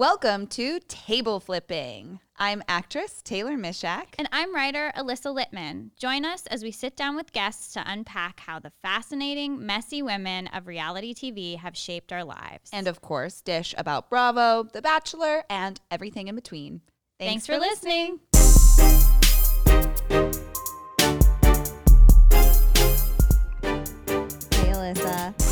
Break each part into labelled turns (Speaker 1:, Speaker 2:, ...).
Speaker 1: Welcome to Table Flipping. I'm actress Taylor Misiak.
Speaker 2: And I'm writer Alyssa Littman. Join us as we sit down with guests to unpack how the fascinating, messy women of reality TV have shaped our lives.
Speaker 1: And of course, dish about Bravo, The Bachelor, and everything in between.
Speaker 2: Thanks, for listening.
Speaker 1: Hey, Alyssa.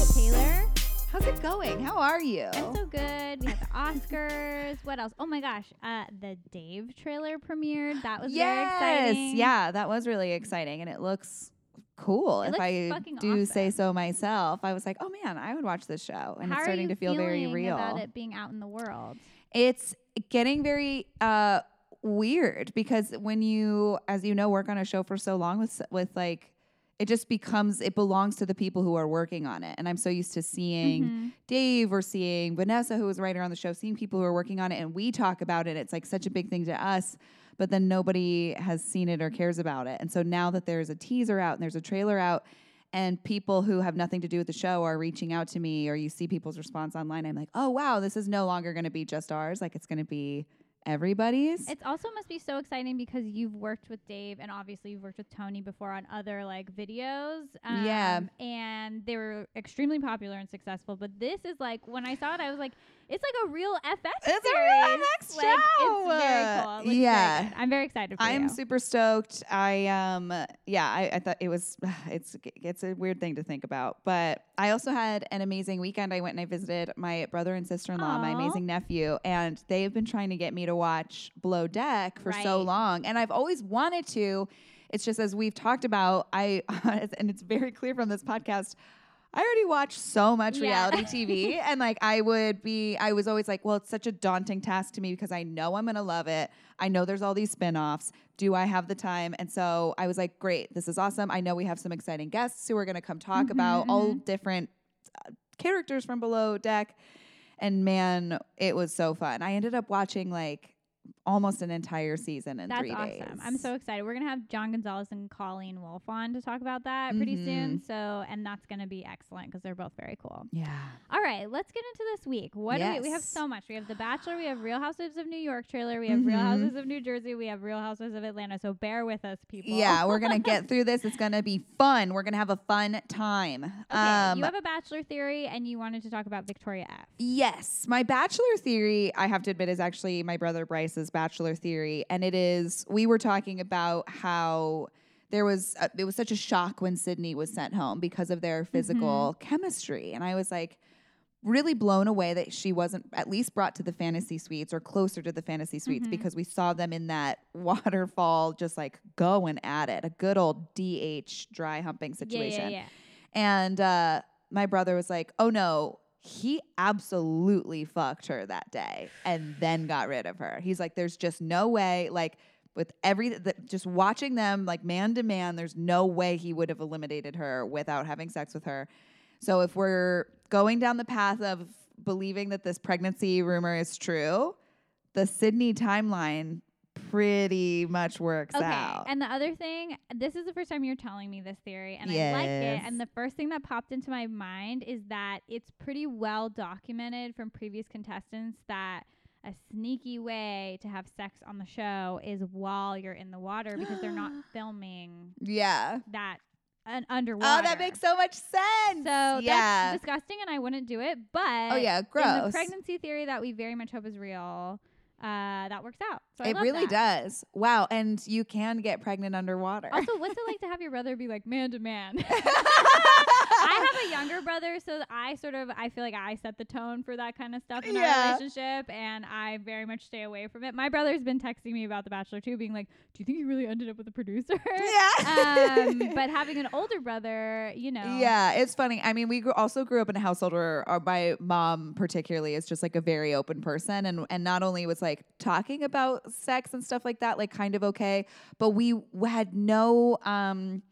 Speaker 1: How's it going? How are you?
Speaker 2: I'm so good. We have the Oscars. what else? Oh my gosh. Uh, the Dave trailer premiered. That was very
Speaker 1: yes.
Speaker 2: exciting.
Speaker 1: Yeah, that was really exciting. And it looks cool.
Speaker 2: It
Speaker 1: if I do say so myself, I was like, oh man, I would watch this show. And
Speaker 2: How
Speaker 1: it's starting to feel very real.
Speaker 2: about it being out in the world.
Speaker 1: it's getting very uh weird because when you as you know work on a show for so long with with like it just becomes it belongs to the people who are working on it. And i'm so used to seeing
Speaker 2: Mhm.
Speaker 1: dave or seeing vanessa who was a writer on the show seeing people who are working on it and we talk about it. It's like such a big thing to us but then nobody has seen it or cares about it. And so now that there's a teaser out and there's a trailer out and people who have nothing to do with the show are reaching out to me or you see people's response online i'm like oh wow this is no longer going to be just ours. Like it's going to be everybody's
Speaker 2: It also must be so exciting because you've worked with Dave and obviously you've worked with Tony before on other like videos.
Speaker 1: Yeah.
Speaker 2: um, And they were extremely popular and successful. But this is like when I saw it, I was like, it's like a real FX
Speaker 1: It's a real FX
Speaker 2: like,
Speaker 1: show.
Speaker 2: It's very cool. It very
Speaker 1: Yeah.
Speaker 2: good. I'm very excited for it.
Speaker 1: I'm
Speaker 2: you.
Speaker 1: super stoked. I um yeah, I, I thought it was it's it's a weird thing to think about, but I also had an amazing weekend. I went and I visited my brother and sister in law, my amazing nephew, and they've been trying to get me to watch Below Deck for so long, and I've always wanted to. It's just as we've talked about, I and it's very clear from this podcast. I already watch so much
Speaker 2: Yeah.
Speaker 1: reality TV and like I would be I was always like, well, it's such a daunting task to me because I know I'm going to love it. I know there's all these spin-offs. Do I have the time? And so I was like, great, this is awesome. I know we have some exciting guests who are going to come talk
Speaker 2: Mhm,
Speaker 1: about all
Speaker 2: mhm.
Speaker 1: different uh, characters from Below Deck. And man, it was so fun. I ended up watching like almost an entire season in
Speaker 2: That's
Speaker 1: 3
Speaker 2: awesome.
Speaker 1: days.
Speaker 2: I'm so excited. We're gonna have John Gonzalez and Colleen Wolf on to talk about that pretty
Speaker 1: Mm-hmm.
Speaker 2: soon. So, and that's gonna be excellent because they're both very cool.
Speaker 1: Yeah.
Speaker 2: All right, let's get into this week. What do we, we have so much. We have The Bachelor, we have Real Housewives of New York trailer, we have Real
Speaker 1: Mhm.
Speaker 2: Housewives of New Jersey, we have Real Housewives of Atlanta. So bear with us, people.
Speaker 1: Yeah, we're gonna get through this. It's gonna be fun. We're gonna have a fun time.
Speaker 2: Okay, you have a Bachelor theory, and you wanted to talk about Victoria F.
Speaker 1: Yes, my bachelor theory, I have to admit, is actually my brother Bryce's bachelor theory, and it is we were talking about how there was a, it was such a shock when Sydney was sent home because of their physical chemistry, and I was like really blown away that she wasn't at least brought to the fantasy suites or closer to the fantasy suites
Speaker 2: Mhm.
Speaker 1: because we saw them in that waterfall just like going at it, a good old DH dry humping situation.
Speaker 2: Yeah, yeah, yeah.
Speaker 1: And uh, my brother was like, "Oh no, he absolutely fucked her that day, and then got rid of her." He's like, "There's just no way." Like with every the, just watching them like man to man, there's no way he would have eliminated her without having sex with her. So if we're going down the path of believing that this pregnancy rumor is true, the Sydney timeline pretty much works
Speaker 2: Okay.
Speaker 1: out.
Speaker 2: And the other thing, this is the first time you're telling me this theory, and I like it. And the first thing that popped into my mind is that it's pretty well documented from previous contestants that a sneaky way to have sex on the show is while you're in the water because they're not filming
Speaker 1: yeah.
Speaker 2: that un- underwater.
Speaker 1: Oh, that makes so much sense.
Speaker 2: So
Speaker 1: yeah.
Speaker 2: that's disgusting, and I wouldn't do it. But
Speaker 1: oh yeah,
Speaker 2: in the
Speaker 1: gross.
Speaker 2: pregnancy theory that we very much hope is real, uh, that works out. So I
Speaker 1: it really
Speaker 2: that.
Speaker 1: does. Wow, and you can get pregnant underwater.
Speaker 2: Also, what's it like to have your brother be like man to man? I have a younger brother, so I sort of I feel like I set the tone for that kind of stuff in
Speaker 1: Yeah.
Speaker 2: our relationship, and I very much stay away from it. My brother's been texting me about The Bachelor too, being like, "Do you think you really ended up with a producer?"
Speaker 1: yeah.
Speaker 2: um, but having an older brother, you know,
Speaker 1: Yeah, it's funny. I mean, we grew, also grew up in a household where our, my mom, particularly, is just like a very open person, and and not only was like talking about sex and stuff like that, like kind of okay, but we had no um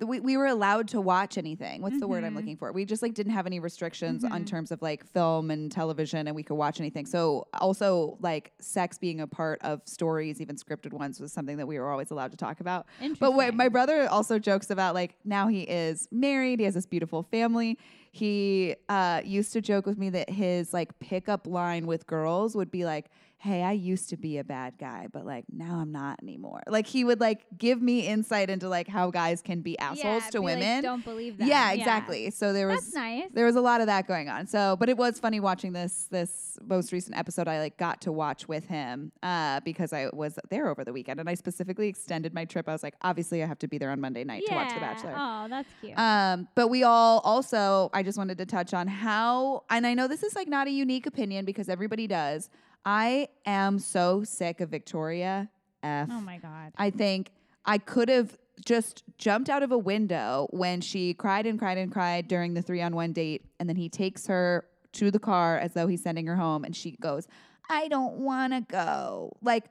Speaker 1: we, we were allowed to watch anything. What's the word I'm
Speaker 2: Mhm.
Speaker 1: looking for? We just like didn't have any restrictions on
Speaker 2: Mhm.
Speaker 1: terms of like film and television and we could watch anything. So also like sex being a part of stories, even scripted ones was something that we were always allowed to talk about. But wait, my brother also jokes about like now he is married, he has this beautiful family. He uh, used to joke with me that his like pickup line with girls would be like, "Hey, I used to be a bad guy, but like now I'm not anymore." Like he would like give me insight into like how guys can be assholes
Speaker 2: Yeah,
Speaker 1: to
Speaker 2: be like,
Speaker 1: women.
Speaker 2: don't believe that.
Speaker 1: yeah, exactly. So there was
Speaker 2: That's nice.
Speaker 1: there was a lot of that going on. So, but it was funny watching this this most recent episode. I like got to watch with him uh, because I was there over the weekend, and I specifically extended my trip. I was like, obviously, I have to be there on Monday night to watch The Bachelor.
Speaker 2: Oh, that's cute.
Speaker 1: Um, but we all also, I just wanted to touch on how, and I know this is like not a unique opinion because everybody does. I am so sick of Victoria F.
Speaker 2: oh my god.
Speaker 1: I think I could have just jumped out of a window when she cried and cried and cried during the three on one date. And then he takes her to the car as though he's sending her home. And she goes, I don't want to go. Like,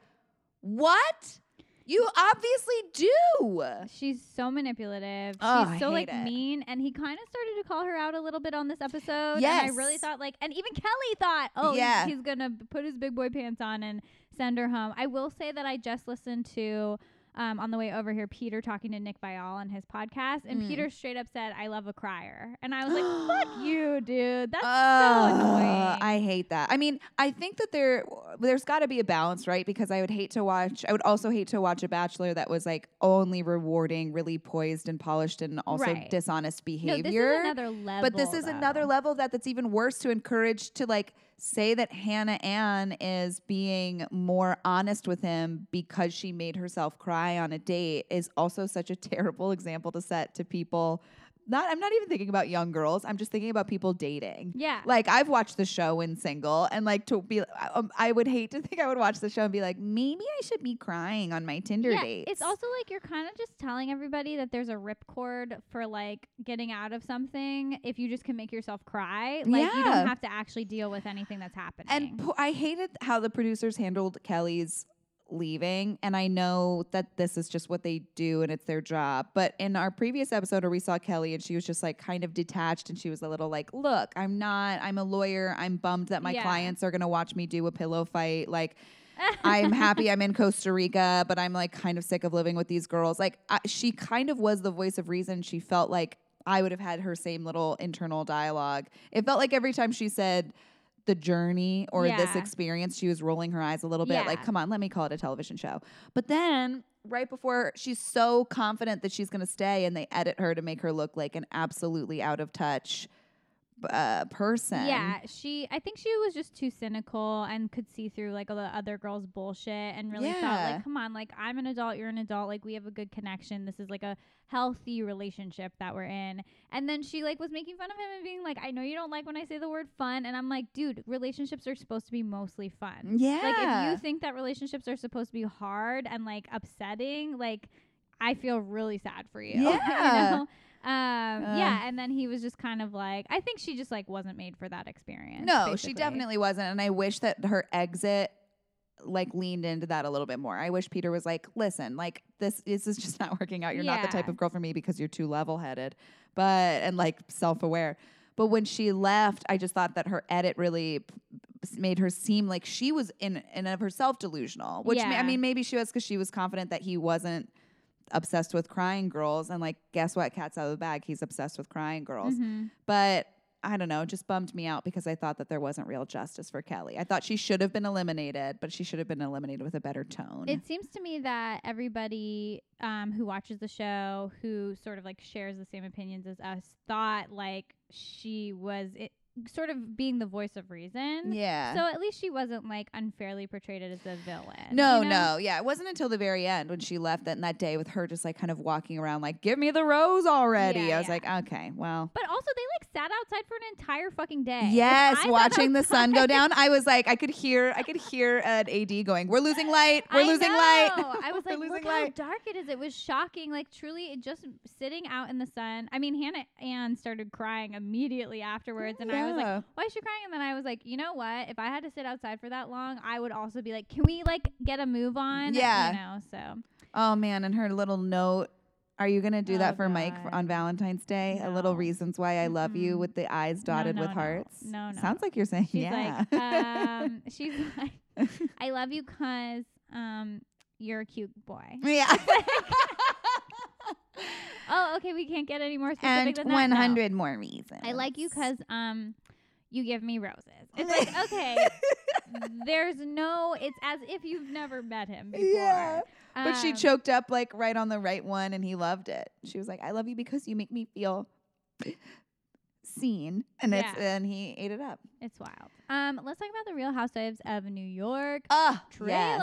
Speaker 1: what? You obviously do.
Speaker 2: She's so manipulative.
Speaker 1: Oh,
Speaker 2: She's so like
Speaker 1: it.
Speaker 2: mean, and he kind of started to call her out a little bit on this episode.
Speaker 1: Yes.
Speaker 2: and I really thought like, and even Kelley thought, oh, he's-
Speaker 1: Yeah.
Speaker 2: he's, gonna put his big boy pants on and send her home. I will say that I just listened to. Um, on the way over here, Peter talking to Nick Viall on his podcast, and
Speaker 1: Mm.
Speaker 2: Peter straight up said, "I love a crier," and I was like, "Fuck you, dude! That's so annoying."
Speaker 1: I hate that. I mean, I think that there there's got to be a balance, right? Because I would hate to watch. I would also hate to watch a bachelor that was like only rewarding really poised and polished and also
Speaker 2: Right.
Speaker 1: dishonest
Speaker 2: no,
Speaker 1: behavior.
Speaker 2: this is another level.
Speaker 1: but this is another level that that's even worse to encourage to like say that Hannah Ann is being more honest with him because she made herself cry on a date is also such a terrible example to set to people. Not I'm not even thinking about young girls. I'm just thinking about people dating.
Speaker 2: Yeah.
Speaker 1: Like I've watched the show in single and like to be um, I would hate to think I would watch the show and be like maybe I should be crying on my Tinder
Speaker 2: yeah,
Speaker 1: dates.
Speaker 2: It's also like you're kind of just telling everybody that there's a ripcord for like getting out of something if you just can make yourself cry. Like you don't have to actually deal with anything that's happening.
Speaker 1: And po- I hated how the producers handled Kelley's leaving. And I know that this is just what they do and it's their job. But in our previous episode where we saw Kelley and she was just like kind of detached and she was a little like, look, I'm not, I'm a lawyer. I'm bummed that my
Speaker 2: Yeah.
Speaker 1: clients are going to watch me do a pillow fight. Like, I'm happy I'm in Costa Rica, but I'm like kind of sick of living with these girls. Like, I, she kind of was the voice of reason. She felt like I would have had her same little internal dialogue. It felt like every time she said the journey or this experience, she was rolling her eyes a little bit. Like, come on, let me call it a television show. But then, right before she's so confident that she's going to stay, and they edit her to make her look like an absolutely out of touch uh, person.
Speaker 2: Yeah, she. I think she was just too cynical and could see through like all the other girls' bullshit and really thought like, come on, like I'm an adult, you're an adult, like we have a good connection. This is like a healthy relationship that we're in. And then she like was making fun of him and being like, I know you don't like when I say the word fun, and I'm like, dude, relationships are supposed to be mostly fun.
Speaker 1: Yeah.
Speaker 2: Like if you think that relationships are supposed to be hard and like upsetting, like I feel really sad for you.
Speaker 1: Yeah.
Speaker 2: you know? Um,
Speaker 1: Uh.
Speaker 2: yeah, and then he was just kind of like, I think she just like wasn't made for that experience.
Speaker 1: No, she definitely wasn't. And I wish that her exit like leaned into that a little bit more. I wish Peter was like, listen, like this, this is just not working out. You're not the type of girl for me because you're too level headed, but and like self aware. But when she left, I just thought that her edit really p- made her seem like she was in and of herself delusional. Which ma- I mean, maybe she was because she was confident that he wasn't obsessed with crying girls. And like, guess what? Cat's out of the bag. He's obsessed with crying girls.
Speaker 2: Mhm.
Speaker 1: But I don't know, it just bummed me out because I thought that there wasn't real justice for Kelley. I thought she should have been eliminated, but she should have been eliminated with a better tone.
Speaker 2: It seems to me that everybody um, who watches the show, who sort of like shares the same opinions as us, thought like she was it, sort of being the voice of reason.
Speaker 1: yeah.
Speaker 2: So at least she wasn't like unfairly portrayed as a villain.
Speaker 1: no,
Speaker 2: you know?
Speaker 1: no, yeah. It wasn't until the very end when she left that that day with her just like kind of walking around like, give me the rose already.
Speaker 2: Yeah,
Speaker 1: I was
Speaker 2: yeah.
Speaker 1: like, okay, well.
Speaker 2: But also, they like sat outside for an entire fucking day.
Speaker 1: Yes, watching the sun go down. I was like, I could hear, I could hear an AD going, "We're losing light. We're
Speaker 2: I
Speaker 1: losing
Speaker 2: know.
Speaker 1: light."
Speaker 2: I was like, look
Speaker 1: light."
Speaker 2: how dark it is. It was shocking. Like truly, it just sitting out in the sun. I mean, Hannah Ann started crying immediately afterwards, and I was like, why is she crying? And then I was like, you know what? If I had to sit outside for that long, I would also be like, can we like get a move on?
Speaker 1: Yeah.
Speaker 2: You know. So
Speaker 1: Oh man, and her little note Are you gonna do
Speaker 2: Oh,
Speaker 1: that for Mike for, on Valentine's Day? A little reasons why I love you
Speaker 2: Mm-mm.
Speaker 1: with the eyes dotted
Speaker 2: no,
Speaker 1: with hearts.
Speaker 2: No, no.
Speaker 1: Sounds like you're saying
Speaker 2: She's
Speaker 1: yeah.
Speaker 2: like, um, she's like, I love you 'cause um, you're a cute boy.
Speaker 1: yeah.
Speaker 2: Oh, okay. We can't get any more specific
Speaker 1: and
Speaker 2: than that.
Speaker 1: one
Speaker 2: No.
Speaker 1: hundred more reasons.
Speaker 2: I like you because um, you give me roses. It's like okay. There's no. It's as if you've never met him before.
Speaker 1: Yeah. But she
Speaker 2: Um,
Speaker 1: choked up like right on the right one and he loved it. She was like, I love you because you make me feel seen. And it's
Speaker 2: Yeah.
Speaker 1: and he ate it up.
Speaker 2: It's wild. Um, let's talk about the Real Housewives of New York
Speaker 1: Ah,
Speaker 2: trailer.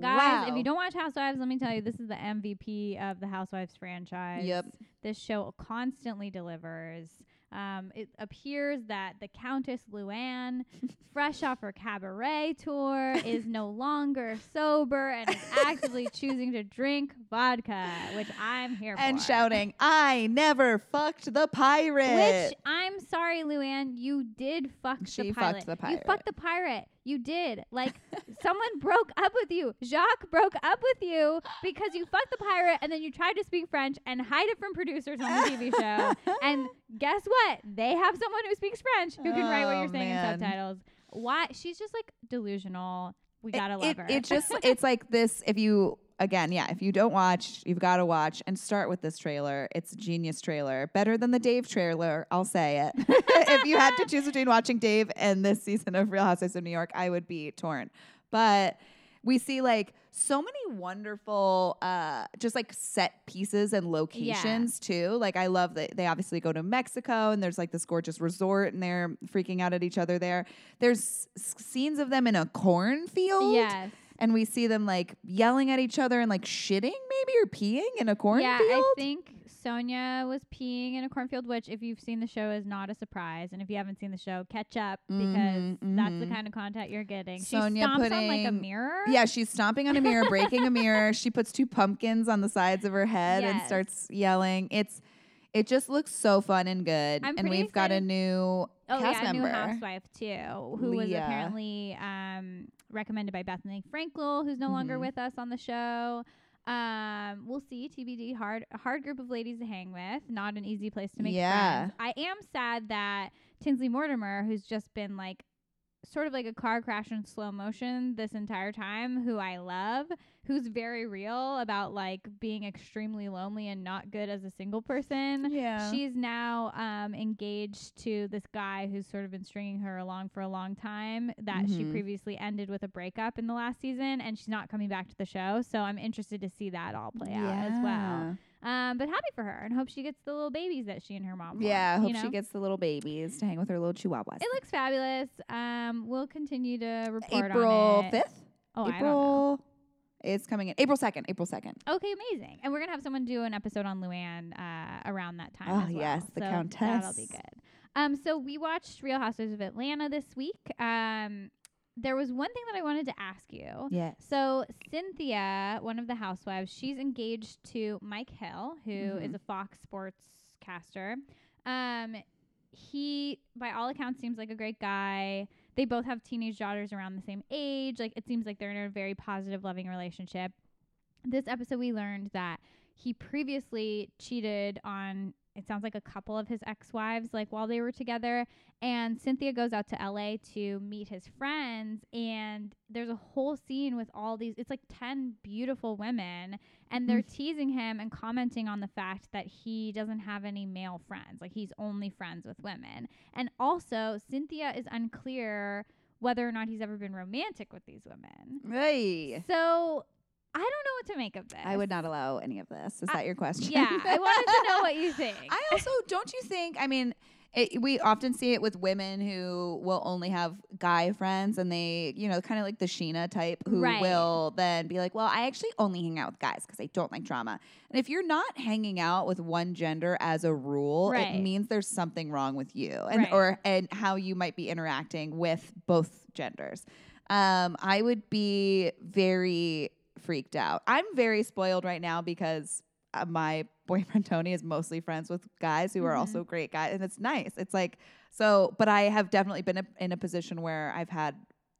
Speaker 2: Guys, if
Speaker 1: Wow.
Speaker 2: you don't watch Housewives, let me tell you, this is the MVP of the Housewives franchise.
Speaker 1: Yep.
Speaker 2: This show constantly delivers. Um, it appears that the Countess Luann, fresh off her cabaret tour, is no longer sober and is actively choosing to drink vodka, which I'm here
Speaker 1: And
Speaker 2: for.
Speaker 1: And shouting, I never fucked the pirate.
Speaker 2: Which I'm sorry, Luann, you did fuck
Speaker 1: She
Speaker 2: the
Speaker 1: pirate.
Speaker 2: fucked
Speaker 1: the
Speaker 2: You fucked the pirate. You did. Like someone broke up with you. Jacques broke up with you because you fucked the pirate and then you tried to speak French and hide it from producers on the TV show. And guess what? They have someone who speaks French who can write what
Speaker 1: Oh,
Speaker 2: you're saying
Speaker 1: man.
Speaker 2: in subtitles. Why? She's just like delusional. We gotta love
Speaker 1: it,
Speaker 2: her.
Speaker 1: It just it's like this if you again, yeah, if you don't watch, you've got to watch and start with this trailer. It's a genius trailer. Better than the Dave trailer, I'll say it. if you had to choose between watching Dave and this season of Real Housewives of New York, I would be torn. But we see like so many wonderful uh just like set pieces and locations too like i love that they obviously go to mexico and there's like this gorgeous resort and they're freaking out at each other there there's scenes of them in a cornfield
Speaker 2: yes.
Speaker 1: And we see them like yelling at each other and like shitting maybe or peeing in a cornfield
Speaker 2: Yeah, I think Sonja was peeing in a cornfield, which, if you've seen the show, is not a surprise. And if you haven't seen the show, catch up because
Speaker 1: Mhm,
Speaker 2: that's the
Speaker 1: mhm.
Speaker 2: kind of content you're getting.
Speaker 1: Sonja
Speaker 2: she stomps on like a mirror.
Speaker 1: Yeah, she's stomping on a mirror, breaking a mirror. She puts two pumpkins on the sides of her head and starts yelling. It's it just looks so fun and good.
Speaker 2: I'm
Speaker 1: and we've got a new
Speaker 2: Oh
Speaker 1: cast
Speaker 2: yeah, a new
Speaker 1: member.
Speaker 2: housewife too, who was apparently um, recommended by Bethenny Frankel, who's no longer
Speaker 1: Mhm.
Speaker 2: with us on the show. Um, we'll see. TBD. Hard, hard group of ladies to hang with. Not an easy place to make
Speaker 1: Yeah.
Speaker 2: friends. I am sad that Tinsley Mortimer, who's just been like sort of like a car crash in slow motion this entire time, who I love, who's very real about like being extremely lonely and not good as a single person.
Speaker 1: Yeah.
Speaker 2: She's now um, engaged to this guy who's sort of been stringing her along for a long time that she
Speaker 1: Mhm.
Speaker 2: previously ended with a breakup in the last season, and she's not coming back to the show. So I'm interested to see that all play out as well. Um, but happy for her and hope she gets the little babies that she and her mom.
Speaker 1: Yeah,
Speaker 2: want,
Speaker 1: hope
Speaker 2: you know?
Speaker 1: she gets the little babies to hang with her little chihuahuas.
Speaker 2: It looks fabulous. Um, we'll continue to report
Speaker 1: April
Speaker 2: on it.
Speaker 1: fifth.
Speaker 2: Oh, I don't know.
Speaker 1: April. It's coming in April second. April second.
Speaker 2: Okay, amazing. And we're gonna have someone do an episode on Luann uh, around that time.
Speaker 1: Oh,
Speaker 2: as well.
Speaker 1: yes, the
Speaker 2: So That'll be good. Um, so we watched Real Housewives of Atlanta this week. Um, there was one thing that I wanted to ask you.
Speaker 1: Yes.
Speaker 2: So Cynthia, one of the housewives, she's engaged to Mike Hill, who is
Speaker 1: Mhm.
Speaker 2: a Fox Sports caster. Um, he, by all accounts, seems like a great guy. They both have teenage daughters around the same age. Like it seems like they're in a very positive, loving relationship. This episode, we learned that he previously cheated on. It sounds like a couple of his ex-wives, like while they were together. And Cynthia goes out to LA to meet his friends, and there's a whole scene with all these. It's like ten beautiful women, and they're mm. teasing him and commenting on the fact that he doesn't have any male friends. Like he's only friends with women. And also, Cynthia is unclear whether or not he's ever been romantic with these women.
Speaker 1: Hey.
Speaker 2: So I don't know what to make of this.
Speaker 1: I would not allow any of this. Is
Speaker 2: I-
Speaker 1: that your question?
Speaker 2: Yeah, I wanted to know what you think.
Speaker 1: I also don't you think? I mean, it, we often see it with women who will only have guy friends, and they, you know, kind of like the Sheena type, who
Speaker 2: Right.
Speaker 1: will then be like, "Well, I actually only hang out with guys because I don't like drama." And if you're not hanging out with one gender as a rule,
Speaker 2: Right.
Speaker 1: it means there's something wrong with you, and
Speaker 2: Right.
Speaker 1: or and how you might be interacting with both genders. Um, I would be very freaked out. I'm very spoiled right now because uh, my boyfriend Tony is mostly friends with guys who are
Speaker 2: Mhm.
Speaker 1: also great guys, and it's nice. It's like so, but I have definitely been a, in a position where I've had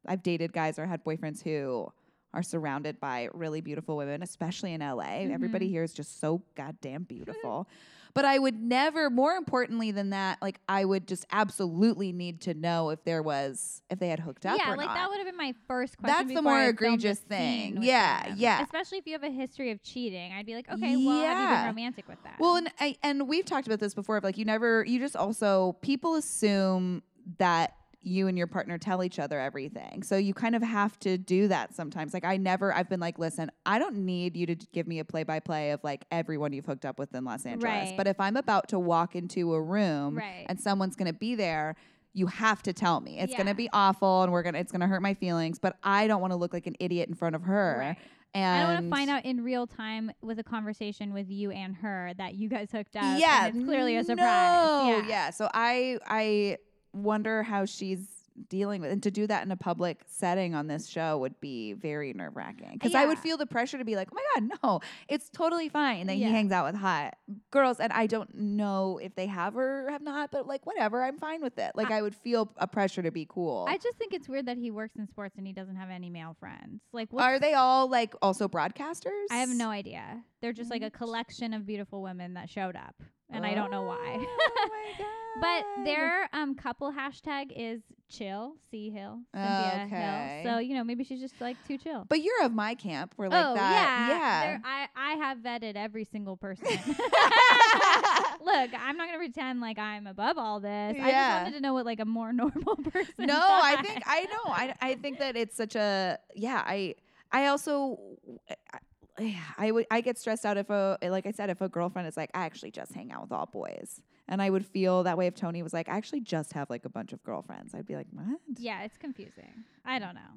Speaker 1: I've dated guys or had boyfriends who are surrounded by really beautiful women, especially in LA. Everybody
Speaker 2: Mhm.
Speaker 1: here is just so goddamn beautiful. But I would never, more importantly than that, like I would just absolutely need to know if there was, if they had hooked up
Speaker 2: yeah, like
Speaker 1: not.
Speaker 2: that would have been my first question.
Speaker 1: That's the more
Speaker 2: I
Speaker 1: egregious thing. Yeah,
Speaker 2: them.
Speaker 1: yeah.
Speaker 2: Especially if you have a history of cheating, I'd be like, okay, well, have you
Speaker 1: Yeah.
Speaker 2: been romantic with that?
Speaker 1: Well, and I, and we've talked about this before. Of like, you never, you just also people assume that you and your partner tell each other everything, so you kind of have to do that sometimes. Like, I never, I've been like, listen, I don't need you to give me a play by play of like everyone you've hooked up with in Los Angeles.
Speaker 2: Right.
Speaker 1: But if I'm about to walk into a room
Speaker 2: Right.
Speaker 1: and someone's going to be there. You have to tell me. It's
Speaker 2: Yeah.
Speaker 1: gonna be awful, and we're gonna. It's gonna hurt my feelings. But I don't want to look like an idiot in front of her.
Speaker 2: Right.
Speaker 1: And
Speaker 2: I don't want to find out in real time with a conversation with you and her that you guys hooked up.
Speaker 1: yeah,
Speaker 2: and it's clearly a surprise.
Speaker 1: No,
Speaker 2: yeah.
Speaker 1: yeah. So I I wonder how she's dealing with and to do that in a public setting on this show would be very nerve wracking because I would feel the pressure to be like, oh my god, no, it's totally fine that
Speaker 2: Yeah.
Speaker 1: he hangs out with hot girls, and I don't know if they have or have not, but like whatever, I'm fine with it. Like I, would feel a pressure to be cool.
Speaker 2: I just think it's weird that he works in sports and he doesn't have any male friends. Like,
Speaker 1: Are they all like also broadcasters?
Speaker 2: I have no idea. They're just like a collection of beautiful women that showed up, and I don't know why.
Speaker 1: Oh my god!
Speaker 2: But their um couple hashtag is chill, C Hill, Cynthia
Speaker 1: Okay.
Speaker 2: Hill. So you know maybe she's just like too chill.
Speaker 1: But you're of my camp. We're like
Speaker 2: oh
Speaker 1: that.
Speaker 2: yeah,
Speaker 1: Yeah.
Speaker 2: I I have vetted every single person. Look, I'm not gonna pretend like I'm above all this. Yeah. I just wanted to know what like a more normal person.
Speaker 1: no, I think I know. I I think that it's such a yeah. I I also. I, I would I get stressed out if a like I said if a girlfriend is like I actually just hang out with all boys and I would feel that way if Tony was like I actually just have like a bunch of girlfriends I'd be like what
Speaker 2: Yeah, it's confusing. I don't know.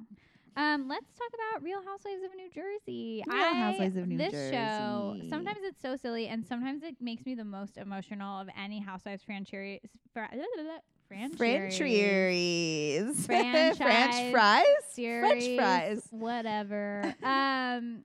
Speaker 2: Um, let's talk about Real Housewives of New Jersey.
Speaker 1: Real
Speaker 2: I,
Speaker 1: Housewives of New
Speaker 2: this show, sometimes it's so silly, and sometimes it makes me the most emotional of any Housewives franchise. Fra- franchise.
Speaker 1: Franchise French fries French fries
Speaker 2: whatever. um,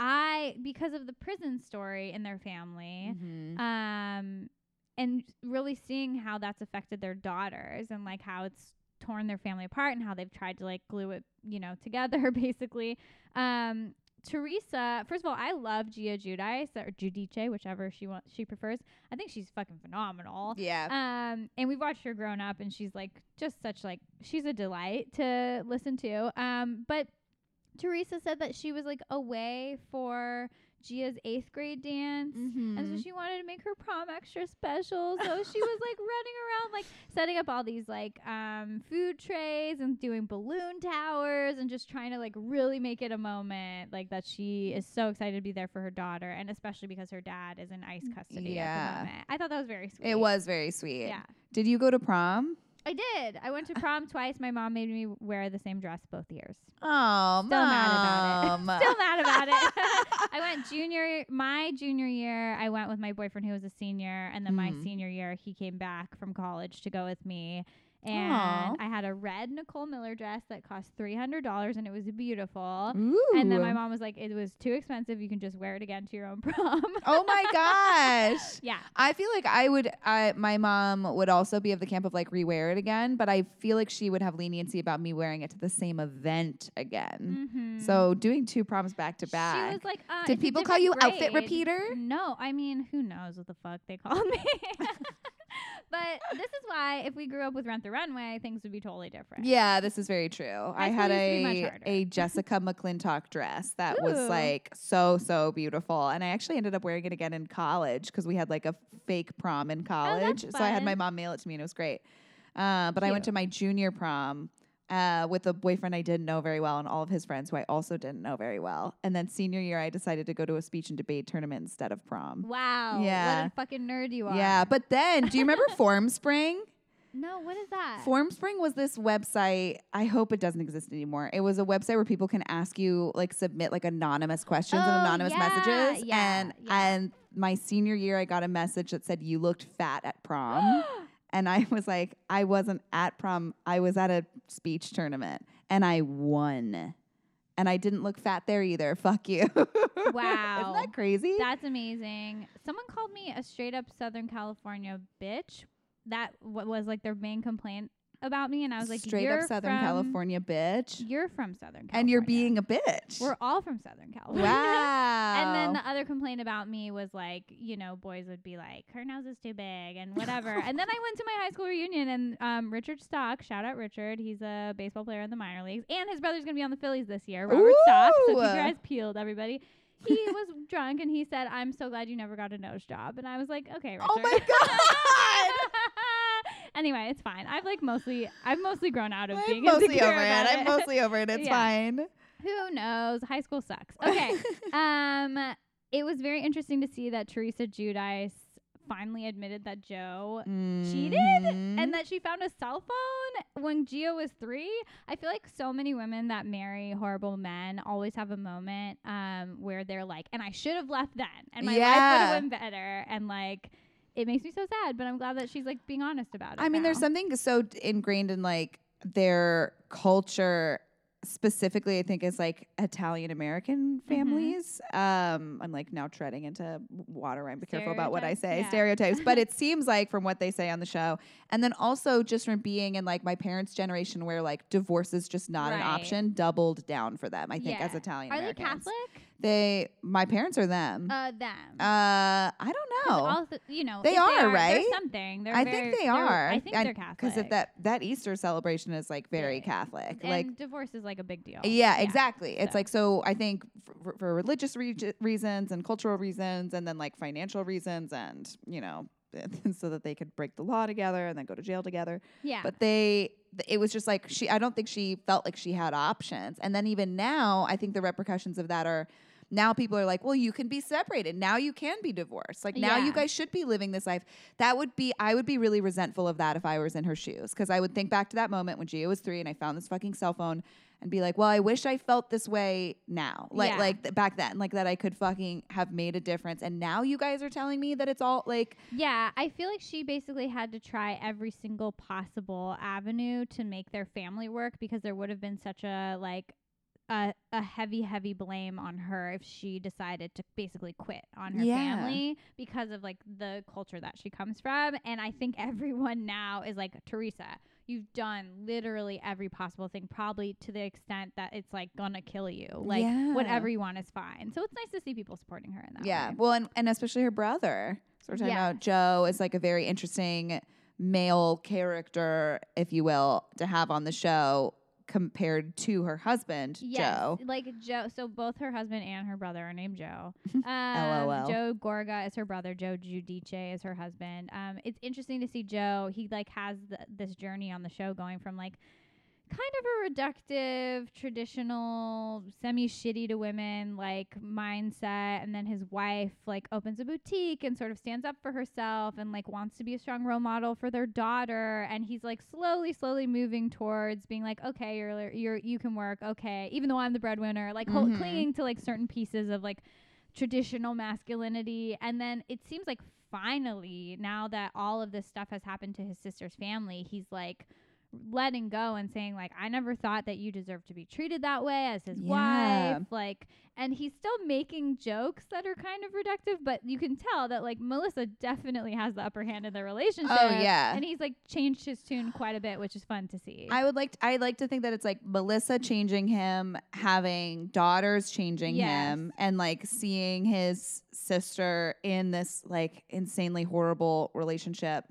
Speaker 2: I because of the prison story in their family,
Speaker 1: Mhm.
Speaker 2: um, and really seeing how that's affected their daughters and like how it's torn their family apart and how they've tried to like glue it, you know, together basically. Um, Teresa, first of all, I love Gia Giudice or Giudice, whichever she wants, she prefers. I think she's fucking phenomenal.
Speaker 1: yeah
Speaker 2: Um, and we've watched her grown up, and she's like just such like she's a delight to listen to. Um, but Teresa said that she was like away for Gia's eighth grade dance. And
Speaker 1: Mhm.
Speaker 2: so she wanted to make her prom extra special. So she was like running around, like setting up all these like um, food trays and doing balloon towers and just trying to like really make it a moment. Like that she is so excited to be there for her daughter. And especially because her dad is in ICE custody
Speaker 1: Yeah.
Speaker 2: at the moment. I thought that was very sweet.
Speaker 1: it was very sweet
Speaker 2: Yeah.
Speaker 1: did you go to prom
Speaker 2: I did. I went to prom twice. My mom made me wear the same dress both years.
Speaker 1: oh
Speaker 2: Still mad about it. Still mad about it. I went junior, my junior year. I went with my boyfriend who was a senior, and then my
Speaker 1: Mhm.
Speaker 2: senior year, he came back from college to go with me. And
Speaker 1: Aw.
Speaker 2: I had a red Nicole Miller dress that cost three hundred dollars, and it was beautiful.
Speaker 1: Ooh.
Speaker 2: And then my mom was like, "It was too expensive. You can just wear it again to your own prom."
Speaker 1: oh my gosh
Speaker 2: yeah,
Speaker 1: I feel like I would. I my mom would also be of the camp of like rewear it again, but I feel like she would have leniency about me wearing it to the same event again.
Speaker 2: mm-hmm.
Speaker 1: So doing two proms back to back.
Speaker 2: She was like, uh,
Speaker 1: Did people call you
Speaker 2: different
Speaker 1: outfit repeater?
Speaker 2: No, I mean, who knows what the fuck they called me. But this is why if we grew up with Rent the Runway, things would be totally different.
Speaker 1: yeah, this is very true. I
Speaker 2: High
Speaker 1: had
Speaker 2: school used to be much
Speaker 1: a a Jessica McClintock dress that was like so so beautiful, and I actually ended up wearing it again in college because we had like a fake prom in college. so I had my mom mail it to me, and it was great. Uh, but I went to my junior prom uh, with a boyfriend I didn't know very well and all of his friends who I also didn't know very well. And then senior year, I decided to go to a speech and debate tournament instead of prom.
Speaker 2: Wow.
Speaker 1: Yeah.
Speaker 2: What a fucking nerd you are.
Speaker 1: Yeah, but then do you remember Formspring?
Speaker 2: no, what is that?
Speaker 1: Formspring was this website. I hope it doesn't exist anymore. It was a website where people can ask you, like, submit like anonymous questions
Speaker 2: Oh,
Speaker 1: and anonymous
Speaker 2: yeah,
Speaker 1: messages.
Speaker 2: yeah,
Speaker 1: and
Speaker 2: yeah.
Speaker 1: and my senior year, I got a message that said you looked fat at prom. And I was like, I wasn't at prom. I was at a speech tournament and I won. And I didn't look fat there either. Fuck you.
Speaker 2: Wow.
Speaker 1: Isn't that crazy?
Speaker 2: That's amazing. Someone called me a straight up Southern California bitch. That w- was like their main complaint about me, and I was like,
Speaker 1: straight up Southern California bitch.
Speaker 2: You're from Southern California,
Speaker 1: And you're being a bitch.
Speaker 2: We're all from Southern California.
Speaker 1: wow.
Speaker 2: And then the other complaint about me was like, you know, boys would be like, her nose is too big and whatever. and then I went to my high school reunion and um, Richard Stock, shout out Richard, he's a baseball player in the minor leagues, and his brother's gonna be on the Phillies this year. Robert Stock. So keep your eyes peeled, everybody. He was drunk and he said, "I'm so glad you never got a nose job." And I was like, "Okay, Richard."
Speaker 1: Oh my god.
Speaker 2: Anyway, it's fine. I've like mostly, I've mostly grown out of
Speaker 1: I'm
Speaker 2: being
Speaker 1: mostly over it.
Speaker 2: about
Speaker 1: I'm mostly over it. It's
Speaker 2: Yeah.
Speaker 1: fine.
Speaker 2: Who knows? High school sucks. Okay. um, it was very interesting to see that Teresa Giudice finally admitted that Joe cheated
Speaker 1: Mhm.
Speaker 2: and that she found a cell phone when Gio was three. I feel like so many women that marry horrible men always have a moment um, where they're like, and I should have left then, and my life would have been better. And like, it makes me so sad, but I'm glad that she's like being honest about it.
Speaker 1: I mean, there's something so ingrained in like their culture specifically i think is like italian american
Speaker 2: Mm-hmm.
Speaker 1: families um i'm like now treading into water i'm be careful about what i say
Speaker 2: yeah.
Speaker 1: stereotypes but it seems like from what they say on the show and then also just from being in like my parents generation where like divorce is just not an option doubled down for them i think as
Speaker 2: Yeah.
Speaker 1: italian
Speaker 2: Are they Catholic?
Speaker 1: They my parents are them uh,
Speaker 2: them.
Speaker 1: Uh, i don't know
Speaker 2: also, you know,
Speaker 1: They are,
Speaker 2: they're
Speaker 1: right?
Speaker 2: something. They're
Speaker 1: I
Speaker 2: very-
Speaker 1: think they
Speaker 2: they're- I think
Speaker 1: I-
Speaker 2: they're Catholic.
Speaker 1: because that that Easter celebration is like very
Speaker 2: Yeah.
Speaker 1: Catholic.
Speaker 2: And
Speaker 1: like
Speaker 2: divorce is like a big deal.
Speaker 1: yeah, exactly. It's
Speaker 2: so.
Speaker 1: like so. I think for, for religious re- reasons and cultural reasons, and then like financial reasons, and you know, so that they could break the law together and then go to jail together.
Speaker 2: Yeah.
Speaker 1: But they, th- it was just like she. I don't think she felt like she had options. And then even now, I think the repercussions of that are. Now people are like, well, you can be separated. Now you can be divorced. Like now
Speaker 2: Yeah.
Speaker 1: you guys should be living this life. That would be, I would be really resentful of that if I was in her shoes. Cause I would think back to that moment when Gio was three and I found this fucking cell phone and be like, well, I wish I felt this way now. Like,
Speaker 2: Yeah.
Speaker 1: like th- back then, like that I could fucking have made a difference. And now you guys are telling me that it's all like,
Speaker 2: Yeah, I feel like she basically had to try every single possible avenue to make their family work because there would have been such a like a, a heavy heavy blame on her if she decided to basically quit on her
Speaker 1: Yeah.
Speaker 2: family because of like the culture that she comes from and I think everyone now is like Teresa you've done literally every possible thing probably to the extent that it's like gonna kill you like
Speaker 1: Yeah.
Speaker 2: whatever you want is fine so it's nice to see people supporting her in that
Speaker 1: Yeah.
Speaker 2: way.
Speaker 1: Well, and, and especially her brother. So we're talking about Joe is like a very interesting male character, if you will, to have on the show compared to her husband,
Speaker 2: Yes,
Speaker 1: Joe.
Speaker 2: like Joe. So both her husband and her brother are named Joe.
Speaker 1: LOL.
Speaker 2: Um, Joe Gorga is her brother. Joe Giudice is her husband. Um, it's interesting to see Joe. He like has th- this journey on the show, going from like kind of a reductive, traditional, semi shitty to women like mindset, and then his wife like opens a boutique and sort of stands up for herself and like wants to be a strong role model for their daughter, and he's like slowly, slowly moving towards being like, okay, you're you're you can work, okay, even though I'm the breadwinner, like
Speaker 1: Mhm.
Speaker 2: clinging to like certain pieces of like traditional masculinity, and then it seems like finally now that all of this stuff has happened to his sister's family, he's like letting go and saying like I never thought that you deserve to be treated that way as his
Speaker 1: Yeah.
Speaker 2: wife like and he's still making jokes that are kind of reductive but you can tell that like Melissa definitely has the upper hand in the relationship
Speaker 1: Oh, yeah.
Speaker 2: and he's like changed his tune quite a bit which is fun to see
Speaker 1: I would like to, I like to think that it's like Melissa changing him, having daughters changing
Speaker 2: Yes.
Speaker 1: him, and like seeing his sister in this like insanely horrible relationship.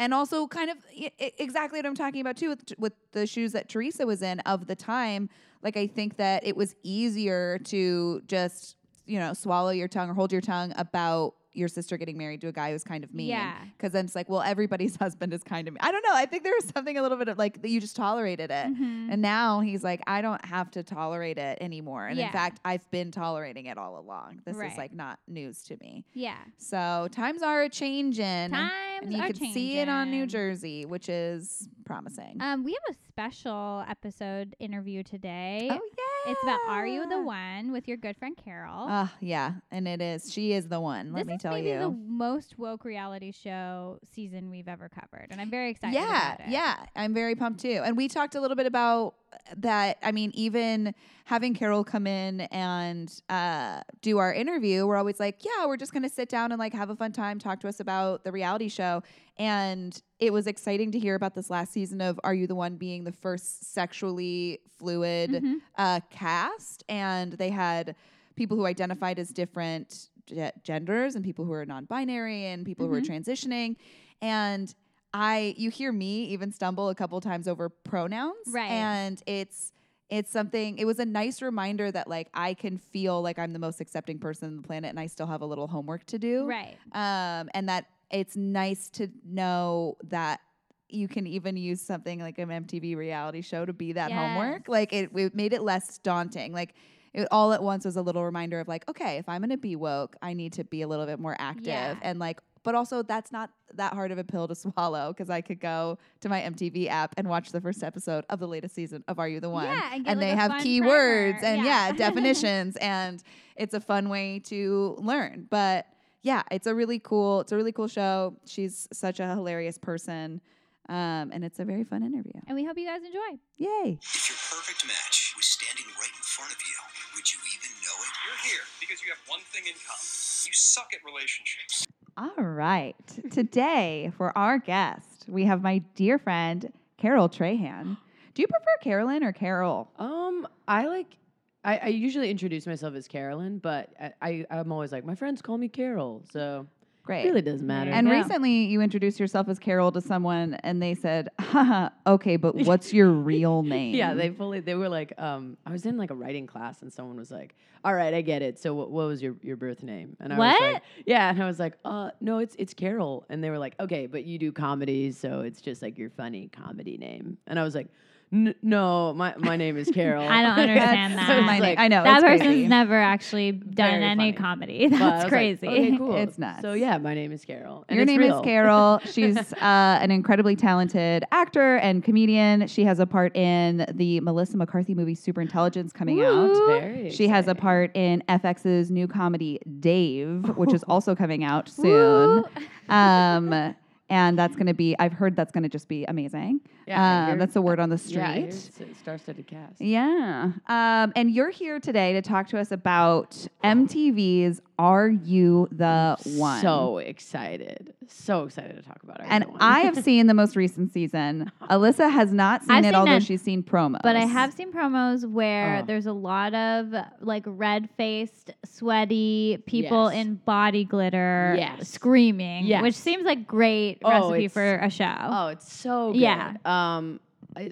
Speaker 1: And also, kind of i- exactly what I'm talking about too with, with the shoes that Teresa was in of the time. Like, I think that it was easier to just, you know, swallow your tongue or hold your tongue about your sister getting married to a guy who's kind of mean.
Speaker 2: Yeah.
Speaker 1: Because then it's like, well, everybody's husband is kind of mean. I don't know. I think there was something a little bit of like that you just tolerated it.
Speaker 2: Mhm.
Speaker 1: And now he's like, I don't have to tolerate it anymore. And
Speaker 2: Yeah.
Speaker 1: in fact, I've been tolerating it all along. This
Speaker 2: Right.
Speaker 1: is like not news to me.
Speaker 2: yeah
Speaker 1: So times are a changing.
Speaker 2: Times
Speaker 1: And you can see it on New. Jersey, which is promising.
Speaker 2: um we have a special episode interview today
Speaker 1: oh yeah.
Speaker 2: it's about Are You the One with your good friend Carol
Speaker 1: Oh yeah, and it is. She is the one. Let
Speaker 2: this
Speaker 1: me
Speaker 2: is
Speaker 1: tell
Speaker 2: maybe
Speaker 1: you.
Speaker 2: the most woke reality show season we've ever covered, and I'm very excited.
Speaker 1: yeah,
Speaker 2: about it.
Speaker 1: yeah. I'm very pumped too. And we talked a little bit about that I mean, even having Carol come in and uh, do our interview, we're always like, yeah, we're just gonna sit down and like have a fun time, talk to us about the reality show. And it was exciting to hear about this last season of Are You the One being the first sexually fluid
Speaker 2: Mhm.
Speaker 1: uh, cast, and they had people who identified as different ge- genders and people who are non-binary and people who are
Speaker 2: Mhm.
Speaker 1: transitioning and i you hear me even stumble a couple times over pronouns
Speaker 2: Right.
Speaker 1: and it's it's something it was a nice reminder that like i can feel like i'm the most accepting person on the planet and i still have a little homework to do
Speaker 2: Right.
Speaker 1: um, and that it's nice to know that you can even use something like an MTV reality show to be that homework. Like it, it made it less daunting. Like it all at once was a little reminder of like, okay, if I'm gonna be woke, I need to be a little bit more active
Speaker 2: Yeah.
Speaker 1: and like. But also, that's not that hard of a pill to swallow because I could go to my MTV app and watch the first episode of the latest season of Are You the One?
Speaker 2: Yeah, and get, like,
Speaker 1: they
Speaker 2: a
Speaker 1: have
Speaker 2: fun
Speaker 1: keywords and
Speaker 2: Yeah.
Speaker 1: yeah, definitions, and it's a fun way to learn. But yeah, it's a really cool, it's a really cool show. She's such a hilarious person, um, and it's a very fun interview.
Speaker 2: And we hope you guys enjoy.
Speaker 1: Yay!
Speaker 3: If your perfect match was standing right in front of you, would you even know it?
Speaker 4: You're here because you have one thing in common. You suck at relationships.
Speaker 1: All right, today for our guest, we have my dear friend Carol Trahan. Do you prefer Carolyn or Carol?
Speaker 5: Um, I like. I, I usually introduce myself as Carolyn, but I, I I'm always like my friends call me Carol, so
Speaker 1: Great.
Speaker 5: it really doesn't matter.
Speaker 1: And
Speaker 2: Yeah.
Speaker 1: recently, you introduced yourself as Carol to someone, and they said, Haha, "Okay, but what's your real name?"
Speaker 5: yeah, they fully they were like, um, I was in like a writing class, and someone was like, "All right, I get it. So what, what was your your birth name?" And I was
Speaker 2: What?
Speaker 5: like, "Yeah," and I was like, "Uh, no, it's it's Carol." And they were like, "Okay, but you do comedy, so it's just like your funny comedy name." And I was like, "N- "No, my my name is Carol."
Speaker 2: I don't understand
Speaker 1: That's
Speaker 2: that.
Speaker 1: my name.
Speaker 5: like,
Speaker 1: I know
Speaker 2: that person's
Speaker 1: crazy.
Speaker 2: never actually done
Speaker 5: Very
Speaker 2: any
Speaker 5: funny.
Speaker 2: comedy. That's
Speaker 5: was like,
Speaker 2: crazy.
Speaker 5: okay, cool.
Speaker 1: It's nuts.
Speaker 5: So yeah, my name is Carol. and
Speaker 1: Your
Speaker 5: it's
Speaker 1: name
Speaker 5: real.
Speaker 1: is Carol. She's uh, an incredibly talented actor and comedian. She has a part in the Melissa McCarthy movie Superintelligence coming out.
Speaker 5: Very
Speaker 1: She has a part in FX's new comedy Dave, which is also coming out soon. Um, and that's going to be, I've heard that's going to just be amazing.
Speaker 5: Yeah,
Speaker 1: um, that's the word on the street.
Speaker 5: Yeah, I hear it's a star-studded cast.
Speaker 1: Yeah. Um, and you're here today to talk to us about MTV's Are You the One?
Speaker 5: So excited. So excited to talk about it.
Speaker 1: and I have seen the most recent season. Alyssa has not seen
Speaker 2: I've
Speaker 1: it,
Speaker 2: seen
Speaker 1: although
Speaker 2: none.
Speaker 1: she's seen promos.
Speaker 2: But I have seen promos where
Speaker 5: Oh.
Speaker 2: there's a lot of like red faced, sweaty people
Speaker 5: Yes.
Speaker 2: in body glitter
Speaker 5: Yes.
Speaker 2: screaming,
Speaker 5: Yes.
Speaker 2: which seems like great
Speaker 5: Oh,
Speaker 2: recipe for a show.
Speaker 5: Oh, it's so good.
Speaker 2: Yeah.
Speaker 5: Um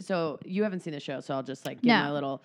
Speaker 5: so you haven't seen the show, so I'll just like give
Speaker 2: No.
Speaker 5: my little